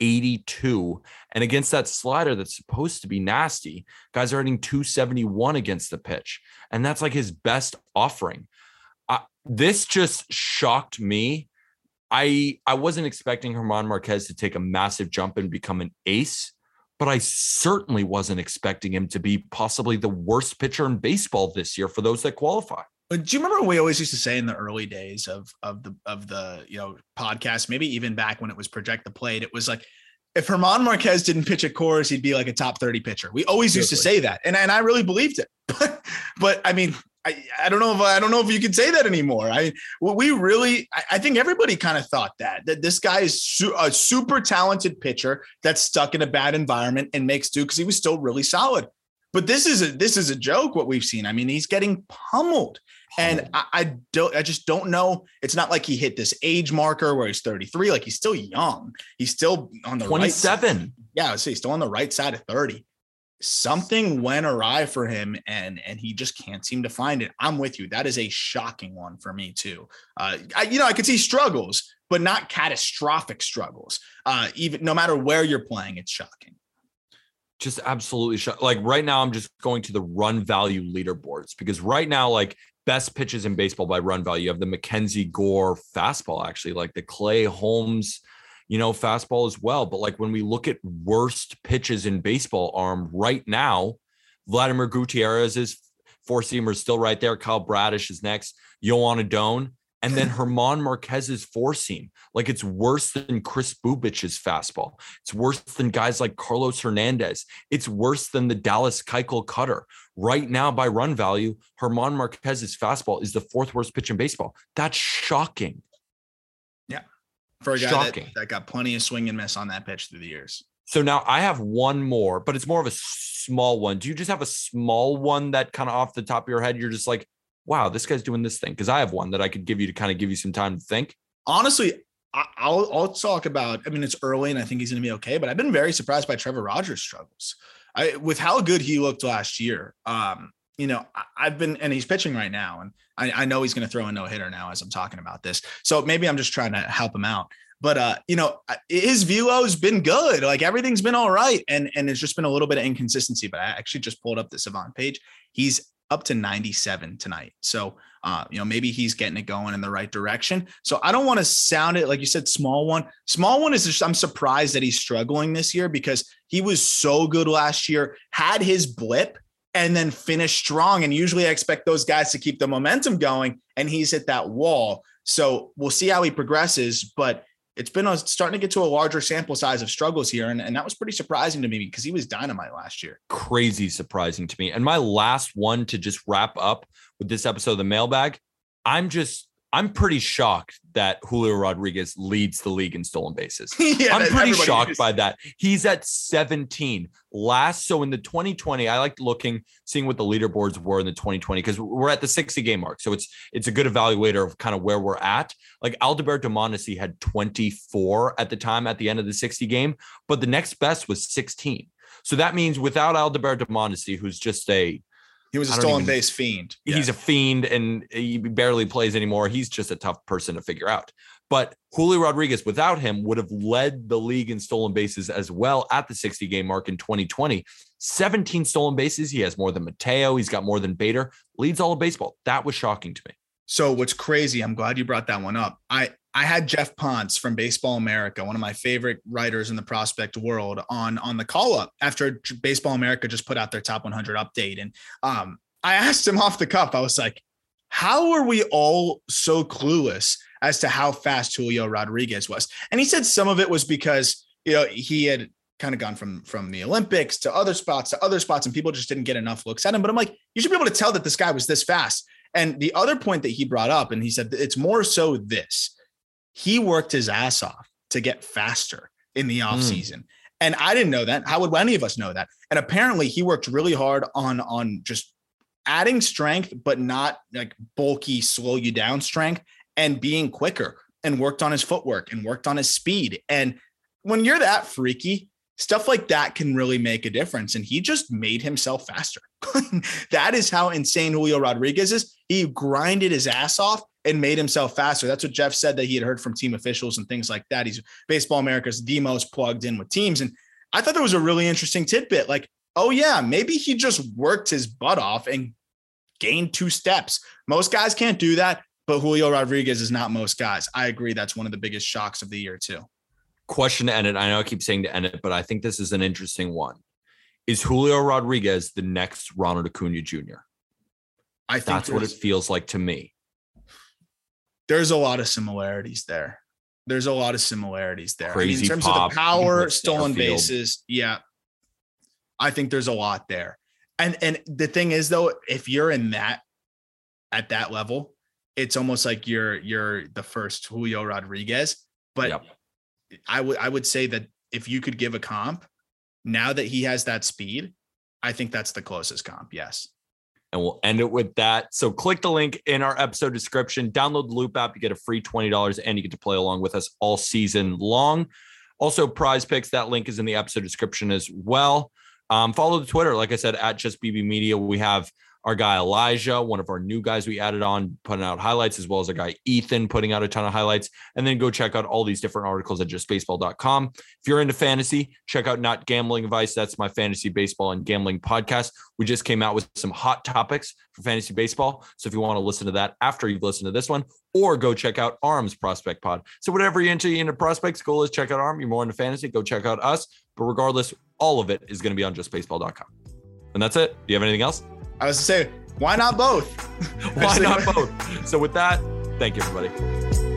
[SPEAKER 2] 382. And against that slider that's supposed to be nasty, guys are hitting 271 against the pitch. And that's like his best offering. Uh, this just shocked me. I I wasn't expecting German Marquez to take a massive jump and become an ace, but I certainly wasn't expecting him to be possibly the worst pitcher in baseball this year for those that qualify.
[SPEAKER 3] Do you remember we always used to say in the early days of of the of the you know podcast, maybe even back when it was project the plate, it was like if German Marquez didn't pitch at Coors, he'd be like a top 30 pitcher. We always used to say that. And, and I really believed it. *laughs* But, but I mean, I, I don't know if I don't know if you could say that anymore. I we really I, I think everybody kind of thought that that this guy is su- a super talented pitcher that's stuck in a bad environment and makes do because he was still really solid. But this is a this is a joke what we've seen. I mean, he's getting pummeled. And I, I, don't, I just don't know. It's not like he hit this age marker where he's 33. Like he's still young. He's still on the
[SPEAKER 2] 27.
[SPEAKER 3] Right yeah, I see. He's still on the right side of 30 something went awry for him and and he just can't seem to find it i'm with you that is a shocking one for me too uh I, you know i could see struggles but not catastrophic struggles uh even no matter where you're playing it's shocking
[SPEAKER 2] just absolutely shocked. like right now i'm just going to the run value leaderboards because right now like best pitches in baseball by run value you have the mackenzie gore fastball actually like the clay holmes you know, fastball as well. But like when we look at worst pitches in baseball arm right now, Vladimir Gutierrez is four seamer still right there. Kyle Bradish is next. Joan Adon. And then German Marquez's four seam. Like it's worse than Kris Bubic's fastball. It's worse than guys like Carlos Hernandez. It's worse than the Dallas Keuchel cutter. Right now, by run value, German Marquez's fastball is the fourth worst pitch in baseball. That's shocking Yeah.
[SPEAKER 3] for a guy Shocking. that, that got plenty of swing and miss on that pitch through the years.
[SPEAKER 2] So now I have one more, but it's more of a small one. Do you just have a small one that kind of off the top of your head, you're just like, wow, this guy's doing this thing? Because I have one that I could give you to kind of give you some time to think.
[SPEAKER 3] Honestly, I'll I'll talk about. I mean, it's early, and I think he's going to be okay. But I've been very surprised by Trevor Rogers' struggles. I, with how good he looked last year. Um, you know, I've been, and he's pitching right now, and I, I know he's going to throw a no hitter now as I'm talking about this. So maybe I'm just trying to help him out. But uh, you know, his velo's been good. Like everything's been all right, and and it's just been a little bit of inconsistency. But I actually just pulled up the Savant page. He's up to 97 tonight. So, uh, you know, maybe he's getting it going in the right direction. So I don't want to sound it like you said, small one. Small one is just, I'm surprised that he's struggling this year because he was so good last year, had his blip, and then finished strong. And usually I expect those guys to keep the momentum going, and he's hit that wall. So we'll see how he progresses. But it's been a, starting to get to a larger sample size of struggles here. And, and that was pretty surprising to me because he was dynamite last year.
[SPEAKER 2] Crazy surprising to me. And my last one to just wrap up with this episode of the mailbag, I'm just I'm pretty shocked that Julio Rodriguez leads the league in stolen bases. *laughs* yeah, I'm pretty shocked is. by that. He's at 17 last. So in the 2020, I liked looking, seeing what the leaderboards were in the 2020 because we're at the 60 game mark. So it's it's a good evaluator of kind of where we're at. Like Adalberto Mondesi had 24 at the time at the end of the 60 game, but the next best was 16. So that means without Adalberto Mondesi, who's just a
[SPEAKER 3] he was a stolen even, base fiend.
[SPEAKER 2] He's yeah. a fiend and he barely plays anymore. He's just a tough person to figure out. But Julio Rodriguez, without him, would have led the league in stolen bases as well at the 60 game mark in 2020. 17 stolen bases. He has more than Mateo. He's got more than Bader. Leads all of baseball. That was shocking to me.
[SPEAKER 3] So what's crazy? I'm glad you brought that one up. I I had Geoff Pontes from Baseball America, one of my favorite writers in the prospect world, on on the call up after Baseball America just put out their top 100 update, and um, I *laughs* asked him off the cuff. I was like, "How are we all so clueless as to how fast Julio Rodriguez was?" And he said some of it was because you know he had kind of gone from from the Olympics to other spots to other spots, and people just didn't get enough looks at him. But I'm like, you should be able to tell that this guy was this fast. And the other point that he brought up, and he said it's more so this he worked his ass off to get faster in the offseason. Mm. And I didn't know that. How would any of us know that? And apparently he worked really hard on on just adding strength, but not like bulky, slow you down strength and being quicker and worked on his footwork and worked on his speed. And when you're that freaky, stuff like that can really make a difference. And he just made himself faster. *laughs* that is how insane Julio Rodriguez is. He grinded his ass off and made himself faster. That's what Geoff said that he had heard from team officials and things like that. He's Baseball America's the most plugged in with teams. And I thought that was a really interesting tidbit. Like, oh, yeah, maybe he just worked his butt off and gained two steps. Most guys can't do that, but Julio Rodriguez is not most guys. I agree. That's one of the biggest shocks of the year, too.
[SPEAKER 2] Question to end it. I know I keep saying to end it, but I think this is an interesting one. Is Julio Rodriguez the next Ronald Acuna Jr.?
[SPEAKER 3] I think
[SPEAKER 2] That's what it feels like to me.
[SPEAKER 3] there's a lot of similarities there. There's a lot of similarities there. I mean, in terms
[SPEAKER 2] pop,
[SPEAKER 3] of the power, stolen bases, yeah. I think there's a lot there. And and the thing is though, if you're in that at that level, it's almost like you're you're the first Julio Rodriguez. But
[SPEAKER 2] Yep.
[SPEAKER 3] I would I would say that if you could give a comp, now that he has that speed, I think that's the closest comp. Yes.
[SPEAKER 2] and we'll end it with that. So click the link in our episode description, download the Loupe app, you get a free $20 and you get to play along with us all season long. Also, PrizePicks, that link is in the episode description as well. Um, follow the Twitter, like I said, at just BB Media. We have our guy Elijah, one of our new guys we added on, putting out highlights, as well as our guy Ethan putting out a ton of highlights. And then go check out all these different articles at justbaseball.com. If you're into fantasy, check out Not Gambling Advice. That's my fantasy baseball and gambling podcast. We just came out with some hot topics for fantasy baseball. So if you want to listen to that after you've listened to this one, or go check out Aram's Prospect Pod. So whatever you're into, you're into prospects, goal is check out Arm. You're more into fantasy, go check out us. But regardless, all of it is going to be on justbaseball.com. And that's it. Do you have anything else?
[SPEAKER 3] I was to say, why not both?
[SPEAKER 2] Why *laughs* not both? So with that, thank you, everybody.